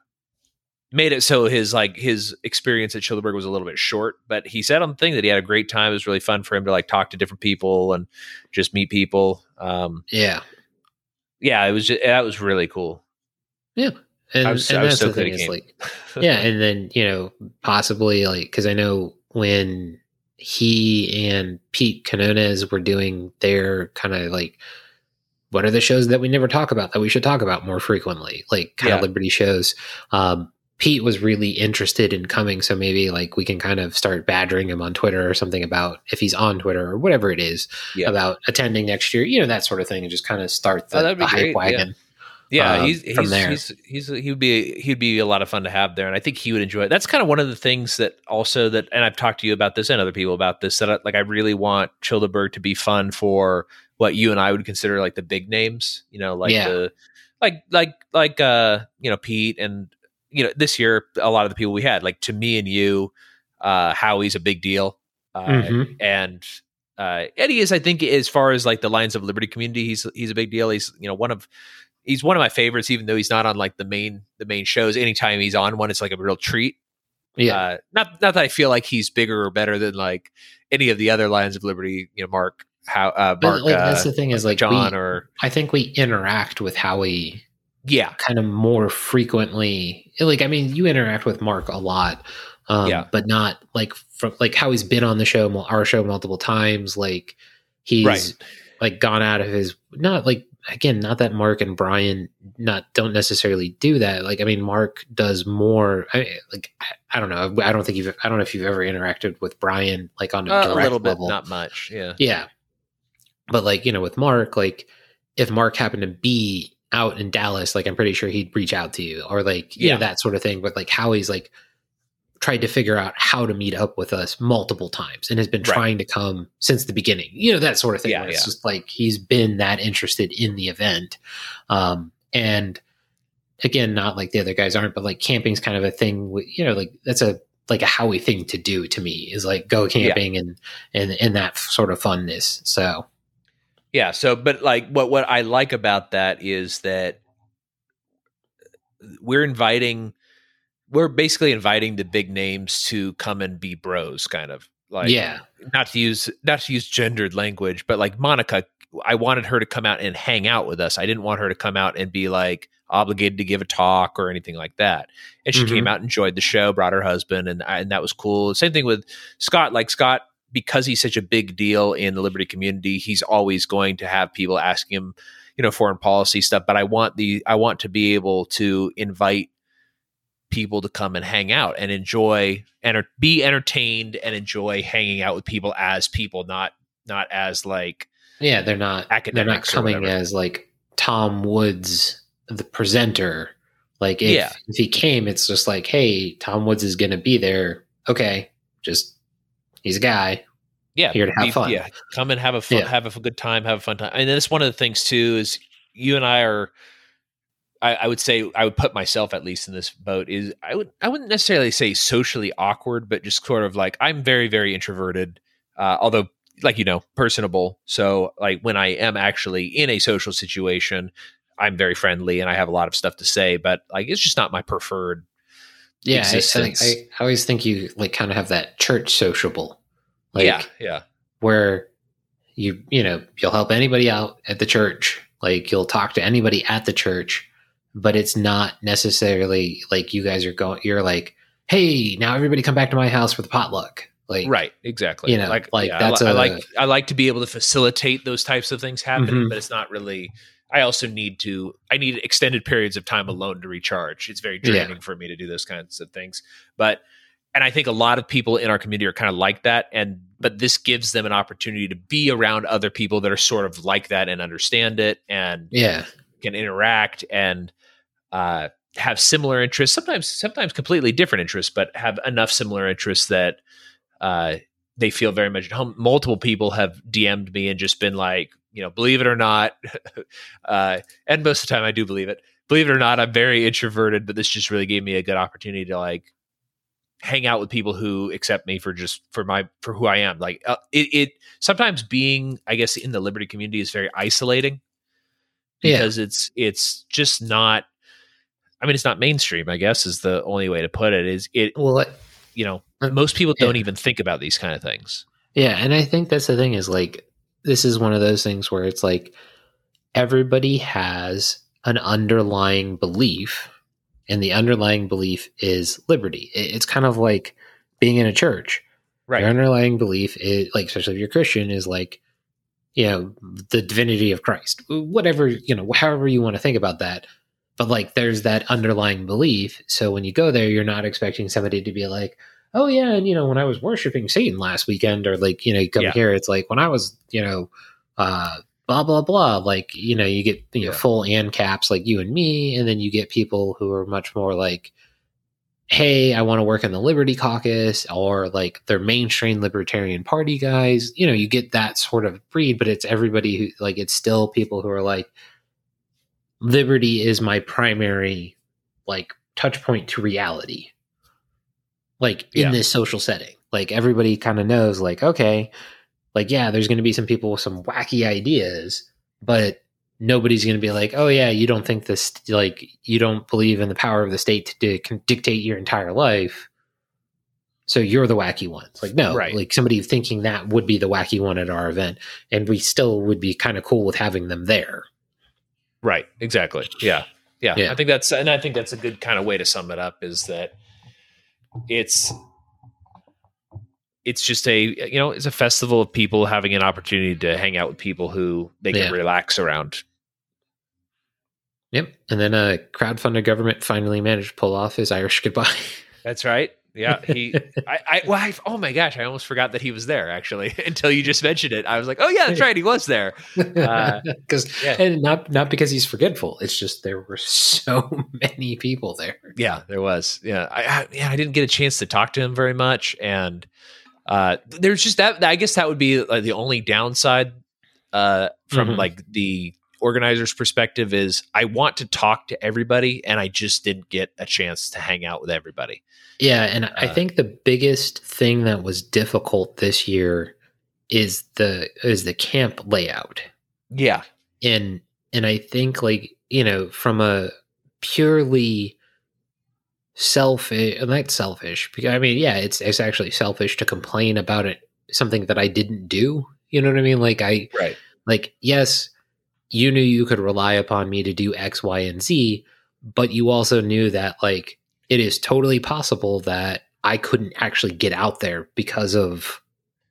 made it so his like his experience at Childerberg was a little bit short. But he said on the thing that he had a great time. It was really fun for him to like talk to different people and just meet people. Um, yeah. Yeah, it was just, that was really cool. Yeah. And, was- and that's so the thing is like, yeah, and then you know possibly like because I know when he and Pete Quiñones were doing their kind of like what are the shows that we never talk about that we should talk about more frequently, like kind of Yeah. Liberty shows. Um, Pete was really interested in coming, so maybe like we can kind of start badgering him on Twitter or something about if he's on Twitter or whatever it is Yeah. about attending next year, you know that sort of thing, and just kind of start the, Oh, the hype great, yeah. wagon. Yeah, um, he's from he's, there. he's he's he would be he'd be a lot of fun to have there, and I think he would enjoy it. That's kind of one of the things that also that, and I've talked to you about this and other people about this that I, like I really want Childerberg to be fun for what you and I would consider like the big names, you know, like Yeah. the like like like uh you know Pete and you know this year a lot of the people we had like to me and you uh Howie's a big deal uh Mhm. and uh Eddie is I think as far as like the Lions of Liberty community he's he's a big deal he's you know one of he's one of my favorites even though he's not on like the main the main shows anytime he's on one it's like a real treat Yeah. uh, not not that I feel like he's bigger or better than like any of the other Lions of Liberty. You know, Mark, how uh, but Mark, like uh, that's the thing is like John, we, or I think we interact with Howie yeah, kind of more frequently. Like, I mean, you interact with Mark a lot, um, Yeah. but not like from like how he's been on the show, our show multiple times. Like he's Right. like gone out of his not like again, not that Mark and Brian not don't necessarily do that. Like, I mean, Mark does more. I like I, I don't know. I don't think you've. I don't know if you've ever interacted with Brian like on a uh, a little bit, level. not much. Yeah, Yeah. But like, you know, with Mark, like if Mark happened to be out in Dallas, like I'm pretty sure he'd reach out to you or like, you Yeah. know, that sort of thing. But like Howie's like tried to figure out how to meet up with us multiple times and has been Right. trying to come since the beginning. You know, that sort of thing. Yeah, where it's yeah. just like he's been that interested in the event. Um and again, not like the other guys aren't, but like camping's kind of a thing with you know, like that's a like a Howie thing to do to me is like go camping and and and that sort of funness. So yeah. So, but like what what I like about that is that we're inviting, we're basically inviting the big names to come and be bros, kind of like yeah, not to use not to use gendered language, but like Monica, I wanted her to come out and hang out with us. I didn't want her to come out and be like obligated to give a talk or anything like that. And she Mhm. came out, enjoyed the show, brought her husband, and and that was cool. Same thing with Scott. Like Scott, because he's such a big deal in the Liberty community, he's always going to have people asking him, you know, foreign policy stuff. But I want the I want to be able to invite people to come and hang out and enjoy and be entertained and enjoy hanging out with people as people, not not as like yeah. They're not they're not coming as like Tom Woods, the presenter. Like if, Yeah. if he came, it's just like, hey, Tom Woods is going to be there. Okay, just he's a guy. yeah, Here to have be- fun. Yeah, come and have a fun, Yeah. have a good time, have a fun time. And that's one of the things too is you and I are. I, I would say I would put myself at least in this boat. Is I would I wouldn't necessarily say socially awkward, but just sort of like I'm very very introverted. Uh, although, like you know, personable. So like when I am actually in a social situation, I'm very friendly and I have a lot of stuff to say. But like it's just not my preferred. Yeah, I, I, Existence. I, I always think you like kind of have that church sociable, like yeah, yeah, where you you know you'll help anybody out at the church, like you'll talk to anybody at the church, but it's not necessarily like you guys are going. You're like, hey, now everybody come back to my house for the potluck. Like, right, exactly. you know, like, yeah, that's I, li- I a- like I like to be able to facilitate those types of things happening, Mhm. but it's not really. I also need to. I need extended periods of time alone to recharge. It's very Yeah. draining for me to do those kinds of things. But and I think a lot of people in our community are kind of like that. And but this gives them an opportunity to be around other people that are sort of like that and understand it and yeah, can interact and uh, have similar interests. Sometimes, sometimes completely different interests, but have enough similar interests that uh, they feel very much at home. Multiple people have DM'd me and just been like, you know, believe it or not, uh, and most of the time I do believe it. Believe it or not, I'm very introverted, but this just really gave me a good opportunity to like hang out with people who accept me for just for my for who I am. Like uh, it, it sometimes being, I guess, in the Liberty community is very isolating Yeah. because it's it's just not. I mean, it's not mainstream. I guess is the only way to put it. Is it? well, You know, most people don't yeah. even think about these kind of things. Yeah, and I think that's the thing is like this is one of those things where it's like everybody has an underlying belief, and the underlying belief is liberty. It's kind of like being in a church. Right. Your underlying belief is like, especially if you're Christian, is like, you know, the divinity of Christ. Whatever, you know, however you want to think about that. But like there's that underlying belief. So when you go there, you're not expecting somebody to be like, oh yeah, and you know, when I was worshiping Satan last weekend, or like, you know, you come Yeah. here, it's like when I was, you know, uh blah blah blah. Like, you know, you get you know Yeah. full ancaps like you and me, and then you get people who are much more like hey, I want to work in the Liberty Caucus or like they're mainstream Libertarian Party guys. You know, you get that sort of breed, but it's everybody who like it's still people who are like liberty is my primary like touch point to reality. Like in Yeah. this social setting. Like everybody kind of knows like okay, like yeah, there's going to be some people with some wacky ideas, but nobody's going to be like, "Oh yeah, you don't think this like you don't believe in the power of the state to di- dictate your entire life." So you're the wacky one. It's like no, Right. like somebody thinking that would be the wacky one at our event, and we still would be kind of cool with having them there. Right. Exactly. Yeah. yeah. Yeah. I think that's and I think that's a good kind of way to sum it up is that it's it's just a you know, it's a festival of people having an opportunity to hang out with people who they can Yeah. relax around. Yep. And then a crowdfunded government finally managed to pull off his Irish goodbye. That's right. Yeah, he. I. I, well, I. Oh my gosh! I almost forgot that he was there. Actually, until you just mentioned it, I was like, "Oh yeah, that's right. He was there." Uh, Because yeah. and not not because he's forgetful. It's just there were so many people there. Yeah, there was. Yeah, I, I yeah, I didn't get a chance to talk to him very much, and uh, there's just that. I guess that would be like the only downside uh, from Mhm. like the organizer's perspective is I want to talk to everybody, and I just didn't get a chance to hang out with everybody. Yeah, and I Uh, think the biggest thing that was difficult this year is the is the camp layout. Yeah, And and I think like, you know, from a purely selfish not selfish because I mean, yeah, it's it's actually selfish to complain about it something that I didn't do. You know what I mean? Like I right. like yes you knew you could rely upon me to do x y and z but you also knew that like it is totally possible that i couldn't actually get out there because of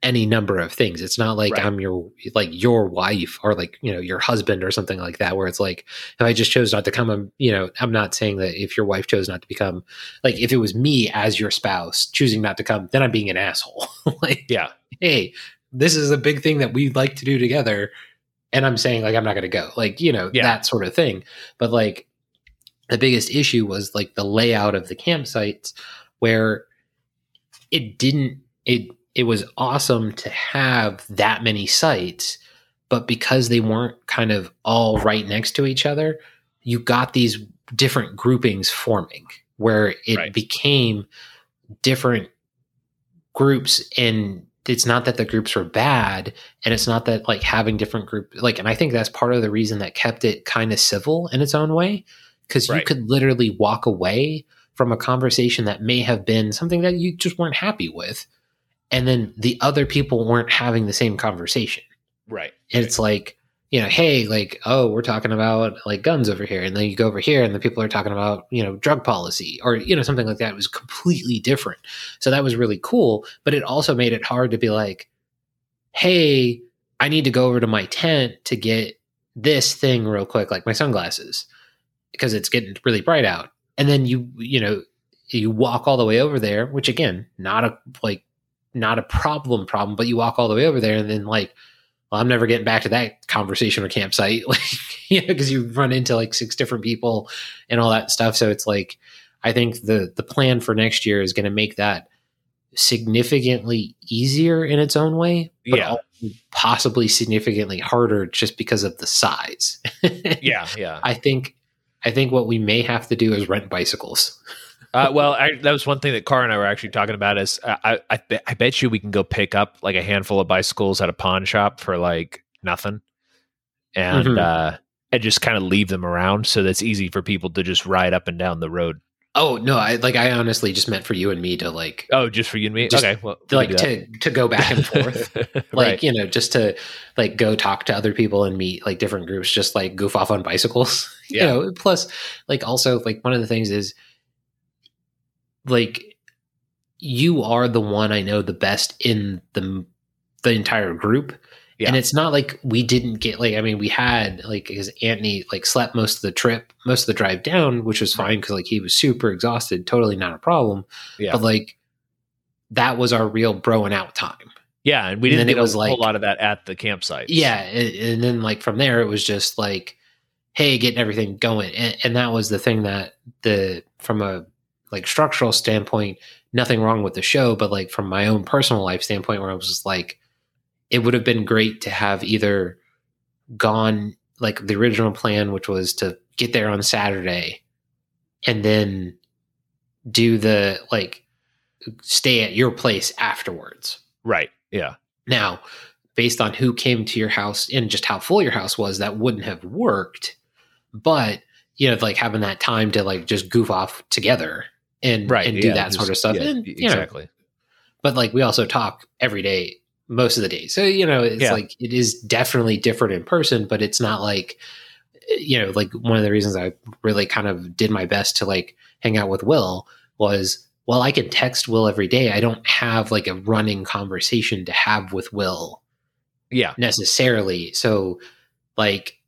any number of things it's not like Right. i'm your like your wife or like you know your husband or something like that where it's like if i just chose not to come i'm you know i'm not saying that if your wife chose not to become like if it was me as your spouse choosing not to come then i'm being an asshole like Yeah, hey, this is a big thing that we'd like to do together. And I'm saying, like, I'm not going to go, like, you know, Yeah. that sort of thing. But, like, the biggest issue was, like, the layout of the campsites where it didn't, it, it was awesome to have that many sites, but because they weren't kind of all right next to each other, you got these different groupings forming where it Right. became different groups and it's not that the groups were bad and it's not that like having different group like and i think that's part of the reason that kept it kind of civil in its own way because you could literally walk away from a conversation that may have been something that you just weren't happy with and then the other people weren't having the same conversation right. and it's like you know hey like oh we're talking about like guns over here. And then you go over here and the people are talking about you know drug policy or you know something like that. It was completely different. So that was really cool. But it also made it hard to be like hey i need to go over to my tent to get this thing real quick like my sunglasses because it's getting really bright out. And then you you know you walk all the way over there which again not a like not a problem problem but you walk all the way over there and then like well, I'm never getting back to that conversation or campsite, like, you know, because you run into like six different people and all that stuff. So it's like, I think the the plan for next year is going to make that significantly easier in its own way, but Yeah. possibly significantly harder just because of the size. Yeah, yeah. I think, I think what we may have to do is rent bicycles. Uh, well, I, that was one thing that Car and I were actually talking about. Is uh, I I, bet- I bet you we can go pick up like a handful of bicycles at a pawn shop for like nothing, and Mhm. uh, and just kind of leave them around so that's easy for people to just ride up and down the road. Oh no, I like I honestly just meant for you and me to like Oh, just for you and me. Just, okay, well, like can to to go back and forth. like right. you know just to like go talk to other people and meet like different groups just like goof off on bicycles you Yeah. know plus like also like one of the things is like you are the one i know the best in the the entire group Yeah. and it's not like we didn't get like i mean we had like because anthony like slept most of the trip most of the drive down which was fine because like he was super exhausted totally not a problem Yeah. but like that was our real broing out time Yeah, and we didn't then get it was a like- whole lot of that at the campsite. Yeah, and, and then like from there, it was just like, hey, getting everything going, and, and that was the thing that the from a like structural standpoint, nothing wrong with the show, but like from my own personal life standpoint, where I was just like, it would have been great to have either gone like the original plan, which was to get there on Saturday and then do the like stay at your place afterwards. Right. Yeah. Now, based on who came to your house and just how full your house was, that wouldn't have worked. But you know, like having that time to like just goof off together and Right. and do yeah, that sort of stuff. yeah, And, you know, exactly. but like we also talk every day most of the day so you know it's Yeah. like it is definitely different in person but it's not like you know like one of the reasons i really kind of did my best to like hang out with will was well i can text will every day i don't have like a running conversation to have with will Yeah. necessarily so like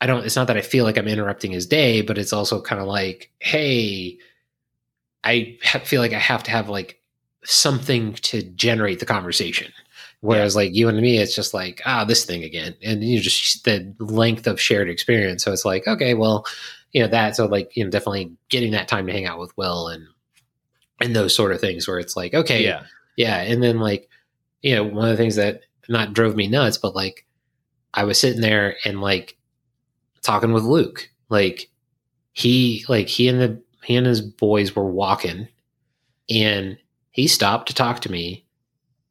i don't it's not that i feel like i'm interrupting his day but it's also kind of like hey i feel like i have to have like something to generate the conversation whereas like you and me it's just like ah this thing again and you just the length of shared experience so it's like okay well you know that so like you know definitely getting that time to hang out with will and and those sort of things where it's like okay Yeah. yeah, and then like, you know, one of the things that not drove me nuts, but like, I was sitting there and like talking with Luke. Like, he like he and the he and his boys were walking, and he stopped to talk to me,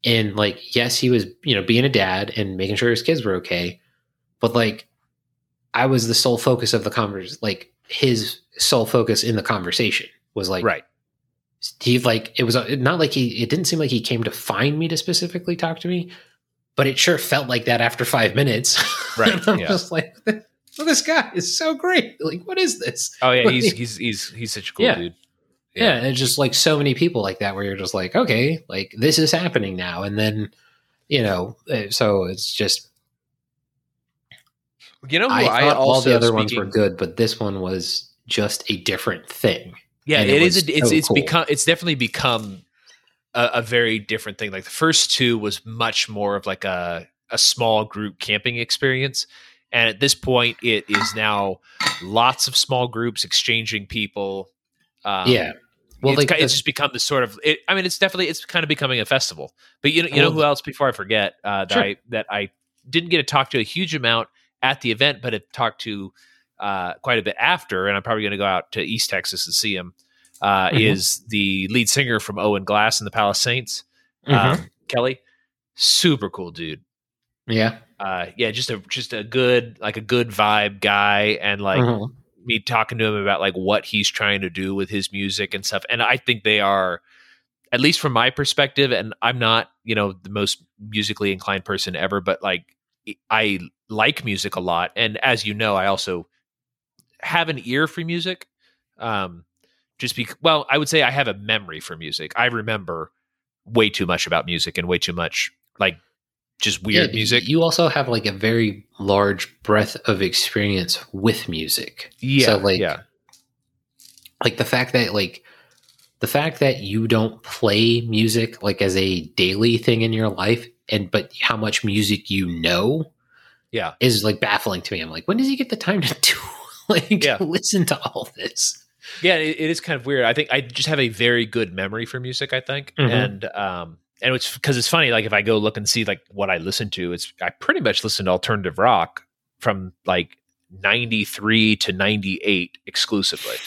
and like, yes, he was you know being a dad and making sure his kids were okay, but like, I was the sole focus of the conversation. Like his sole focus in the conversation was like right. he like it was uh, not like he it didn't seem like he came to find me to specifically talk to me but it sure felt like that after five minutes Right, i'm yeah. just like well, this guy is so great like what is this Oh yeah. He's he's he's he's such a cool Yeah. dude. yeah. and it's just like so many people like that where you're just like okay like this is happening now and then you know uh, so it's just You know i thought all the other ones were good but this one was just a different thing Yeah, it it is. A, it's so it's cool. become it's definitely become a, a very different thing. Like the first two was much more of like a a small group camping experience, and at this point, it is now lots of small groups exchanging people. Um, yeah well it's, like it's just become this sort of. It, I mean, it's definitely it's kind of becoming a festival. But you know, you know who else? Before I forget, uh, that Sure. I that I didn't get to talk to a huge amount at the event, but have talked to uh, quite a bit after, and I'm probably going to go out to East Texas and see him. Uh, Mhm. Is the lead singer from Owen Glass and the Palace Saints, Mhm. um, Kelly? Super cool dude. Yeah Uh, yeah, just a just a good like a good vibe guy, and like Mhm. me talking to him about like what he's trying to do with his music and stuff. And I think they are, at least from my perspective, and I'm not, you know, the most musically inclined person ever, but like I like music a lot. And as you know, I also have an ear for music. Um, just be well, I would say I have a memory for music. I remember way too much about music and way too much like just weird Yeah, music. You also have like a very large breadth of experience with music. yeah. so, like, yeah. Like the fact that like the fact that you don't play music like as a daily thing in your life and but how much music you know Yeah. is like baffling to me. I'm like, when does he get the time to do like Yeah. listen to all this? Yeah, it, it is kind of weird. I think I just have a very good memory for music. I think, Mhm. and um, and it's because it's funny. Like if I go look and see like what I listen to, it's I pretty much listen to alternative rock from like ninety three to ninety eight exclusively,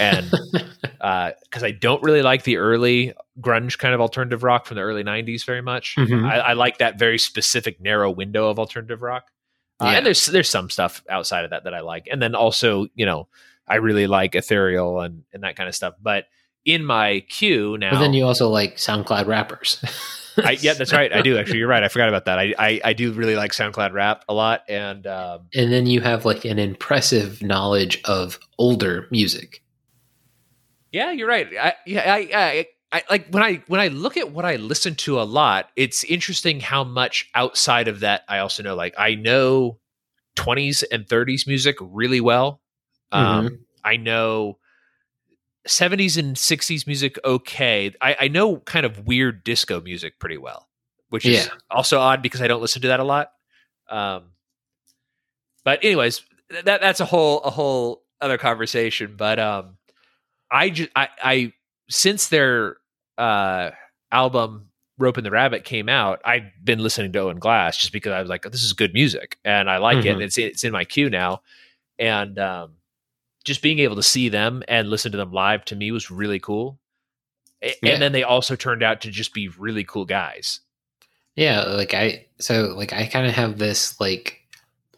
and because I don't really like the early grunge kind of alternative rock from the early nineties very much. Mhm. I, I like that very specific narrow window of alternative rock. Uh, Yeah. And there's there's some stuff outside of that that I like, and then also you know I really like ethereal and and that kind of stuff. But in my queue now, But then you also like SoundCloud rappers. I, yeah, that's right. I do actually. You're right. I forgot about that. I, I I do really like SoundCloud rap a lot, and um, and then you have like an impressive knowledge of older music. yeah, you're right. I yeah I, I I like when I when I look at what I listen to a lot. It's interesting how much outside of that I also know. Like I know 20s and 30s music really well. Um, I know 70s and 60s music okay. I, I know kind of weird disco music pretty well, which is also odd because I don't listen to that a lot. Um, but anyways, that that's a whole a whole other conversation. But um, I just I, I since their uh album Rope and the Rabbit came out, I've been listening to Owen Glass just because I was like, this is good music and I like it. Mhm. And it's it's in my queue now, and um, just being able to see them and listen to them live to me was really cool. A- Yeah. And then they also turned out to just be really cool guys. Yeah, like I so like I kind of have this like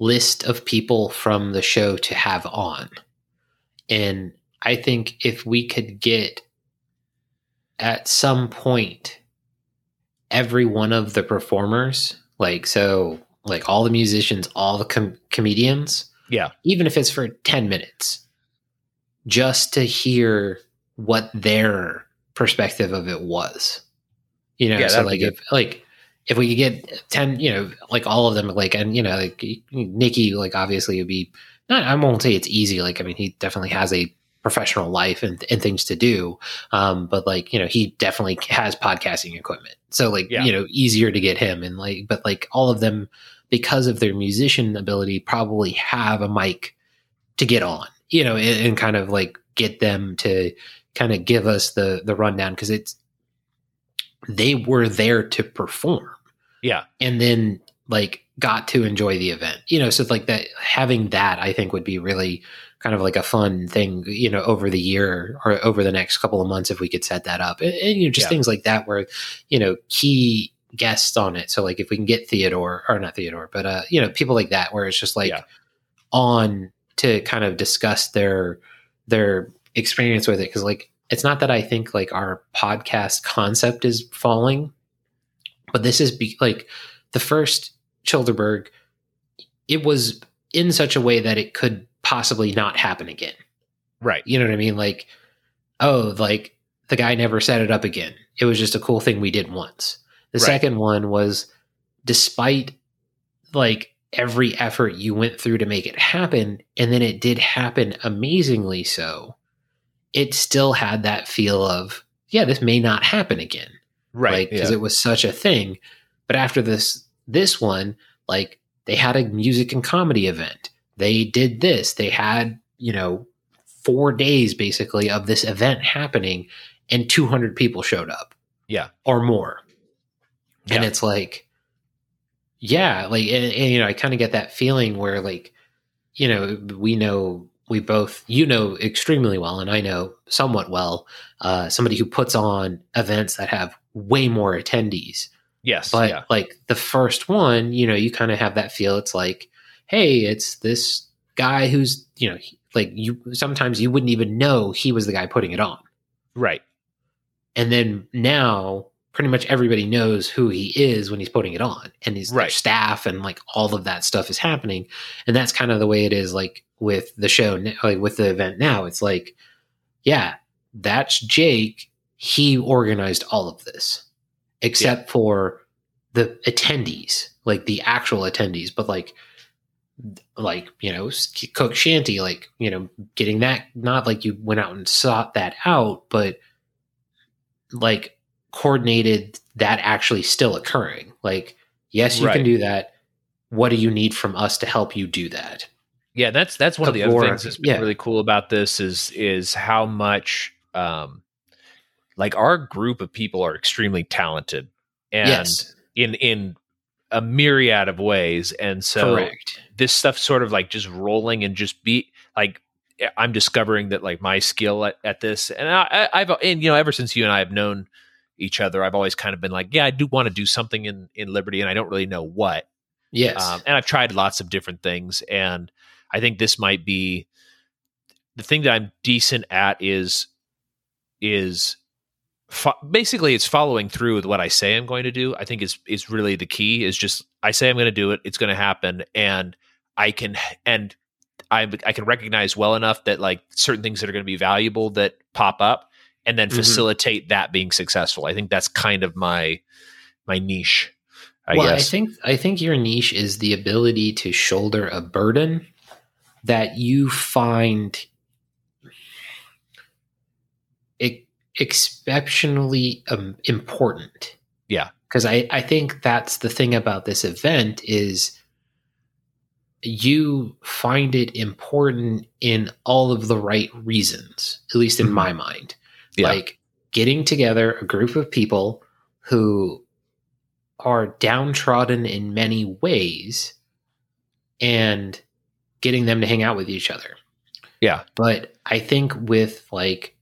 list of people from the show to have on. And I think if we could get at some point every one of the performers, like so like all the musicians, all the com- comedians, Yeah. even if it's for 10 minutes, just to hear what their perspective of it was. You know, Yeah, so like if like if we could get 10, you know, like all of them like and you know, like Nikki like obviously would be not I won't say it's easy like I mean he definitely has a professional life and, and things to do um but like you know he definitely has podcasting equipment so like Yeah. you know easier to get him and like but like all of them because of their musician ability probably have a mic to get on you know and, and kind of like get them to kind of give us the the rundown because it's they were there to perform Yeah. and then like got to enjoy the event you know so like that having that i think would be really kind of like a fun thing you know over the year or over the next couple of months if we could set that up and, and, you know just Yeah. things like that where you know key guests on it so like if we can get theodore or not theodore but uh you know people like that where it's just like Yeah. on to kind of discuss their their experience with it. Because like it's not that i think like our podcast concept is falling but this is be- like the first childerberg it was in such a way that it could possibly not happen again. Right. you know what i mean? Like oh like the guy never set it up again. It was just a cool thing we did once. The Right. second one was despite like every effort you went through to make it happen and then it did happen amazingly so it still had that feel of yeah this may not happen again Right. because yeah. it was such a thing but after this this one like they had a music and comedy event they did this they had you know four days basically of this event happening and 200 people showed up Yeah. or more and it's like yeah like and, and, you know i kind of get that feeling where like you know we know we both you know extremely well and i know somewhat well uh somebody who puts on events that have way more attendees yes. but yeah. like the first one you know you kind of have that feel it's like hey it's this guy who's you know like you sometimes you wouldn't even know he was the guy putting it on Right. and then now pretty much everybody knows who he is when he's putting it on and his Right. staff and like all of that stuff is happening. And that's kind of the way it is like with the show like with the event now. It's like yeah that's jake. He organized all of this except for the attendees like the actual attendees. But like like you know cook shanty like you know getting that not like you went out and sought that out but like coordinated that actually still occurring. Like yes you Right. can do that. What do you need from us to help you do that? Yeah, that's that's one of the other things that's been yeah. really cool about this is is how much um like our group of people are extremely talented and yes. in in a myriad of ways. And so correct. this stuff sort of like just rolling and just be like I'm discovering that like my skill at, at this. And I, I- I've and you know ever since you and I have known each other I've always kind of been like yeah I do want to do something in in Liberty and I don't really know what yes um, and I've tried lots of different things, and I think this might be the thing that I'm decent at is is fo- basically it's following through with what I say I'm going to do. I think is is really the key. Is just I say I'm going to do it, it's going to happen, and I can and I I can recognize well enough that like certain things that are going to be valuable that pop up, and then Mhm. facilitate that being successful. I think that's kind of my my niche. I well, guess. I think I think your niche is the ability to shoulder a burden that you find e- exceptionally um, important. Yeah. because I I think that's the thing about this event is you find it important in all of the right reasons, at least in Mhm. my mind. Yeah. Like getting together a group of people who are downtrodden in many ways and getting them to hang out with each other. Yeah. But I think with like,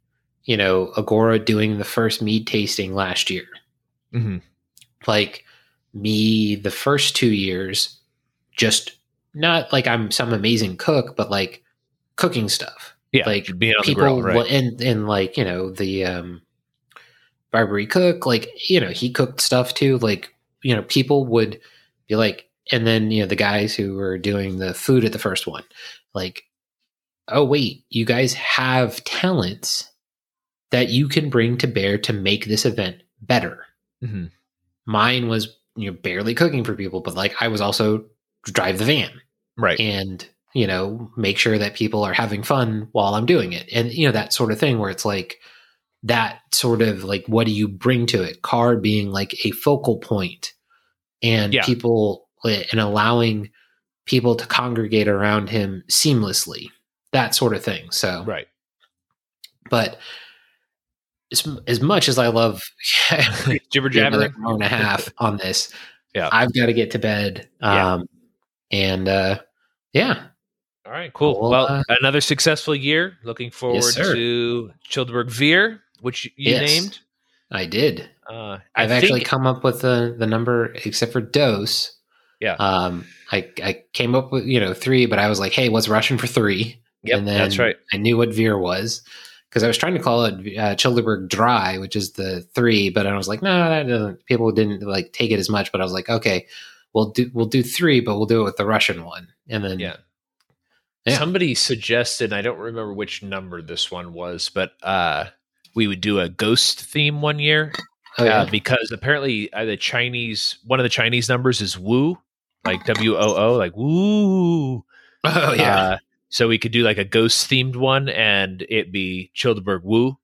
you know, Agora doing the first mead tasting last year, hmm like me the first two years, just not like I'm some amazing cook, but like cooking stuff. Yeah, Like, being on the People grill, right? and and like you know the um, Barbary cook, like you know he cooked stuff too. Like you know people would be like, and then you know the guys who were doing the food at the first one, like, oh wait, you guys have talents that you can bring to bear to make this event better Mhm. mine was you know barely cooking for people but like i was also drive the van Right. and you know make sure that people are having fun while i'm doing it and you know that sort of thing where it's like that sort of like what do you bring to it car being like a focal point and Yeah. people and allowing people to congregate around him seamlessly that sort of thing so right. but as, as much as i love Jibber yeah, jabber. another hour and a half on this. Yeah. I've got to get to bed. Yeah. Um, and uh, yeah, All right, cool. Well, Well, uh, another successful year. Looking forward sir. to Childerberg Veer, which you Yes. named. I did. Uh, I I've actually come up with the the number except for dose. Yeah. Um, I I came up with you know three, but I was like, hey, what's Russian for three? Yep, and then that's right. I knew what Veer was because I was trying to call it uh, Childerberg Dry, which is the three, but I was like, no, that doesn't. People didn't like take it as much, but I was like, okay, we'll do we'll do three, but we'll do it with the Russian one, and then Yeah. Yeah. Somebody suggested, I don't remember which number this one was, but uh, we would do a ghost theme one year oh, yeah. uh, because apparently uh, the Chinese, one of the Chinese numbers is Wu, like W O O, like Woo. oh yeah. Uh, so we could do like a ghost themed one and it be Childerberg Wu.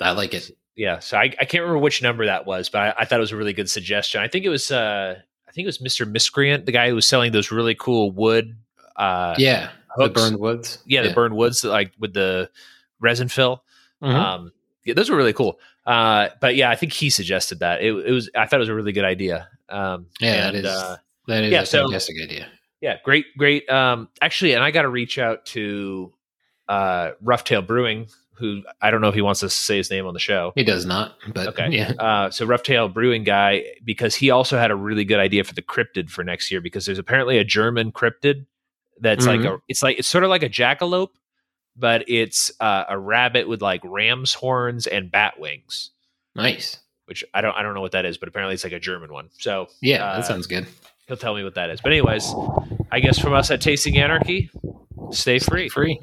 I like it. Yeah. So I, I can't remember which number that was, but I, I thought it was a really good suggestion. I think it was, uh, I think it was Mr. Miscreant, the guy who was selling those really cool wood. Uh, Yeah, the burned woods. yeah, the burned woods, like with the resin fill. Mhm. Um, yeah, those were really cool. Uh, but yeah, I think he suggested that. It, it was. I thought it was a really good idea. Um, yeah, and, that is Uh, that is yeah, a so- fantastic idea. yeah, great, great. Um, actually, and I got to reach out to uh, Rough Tail Brewing, who I don't know if he wants to say his name on the show. He does not, but Okay. yeah, Uh, so Rough Tail Brewing guy, because he also had a really good idea for the cryptid for next year, because there's apparently a German cryptid that's like a, it's like it's sort of like a jackalope, but it's uh, a rabbit with like ram's horns and bat wings. nice. Which I don't I don't know what that is, but apparently it's like a German one. So Yeah, Uh, that sounds good. he'll tell me what that is. But anyways, I guess from us at Tasting Anarchy, stay free. Free.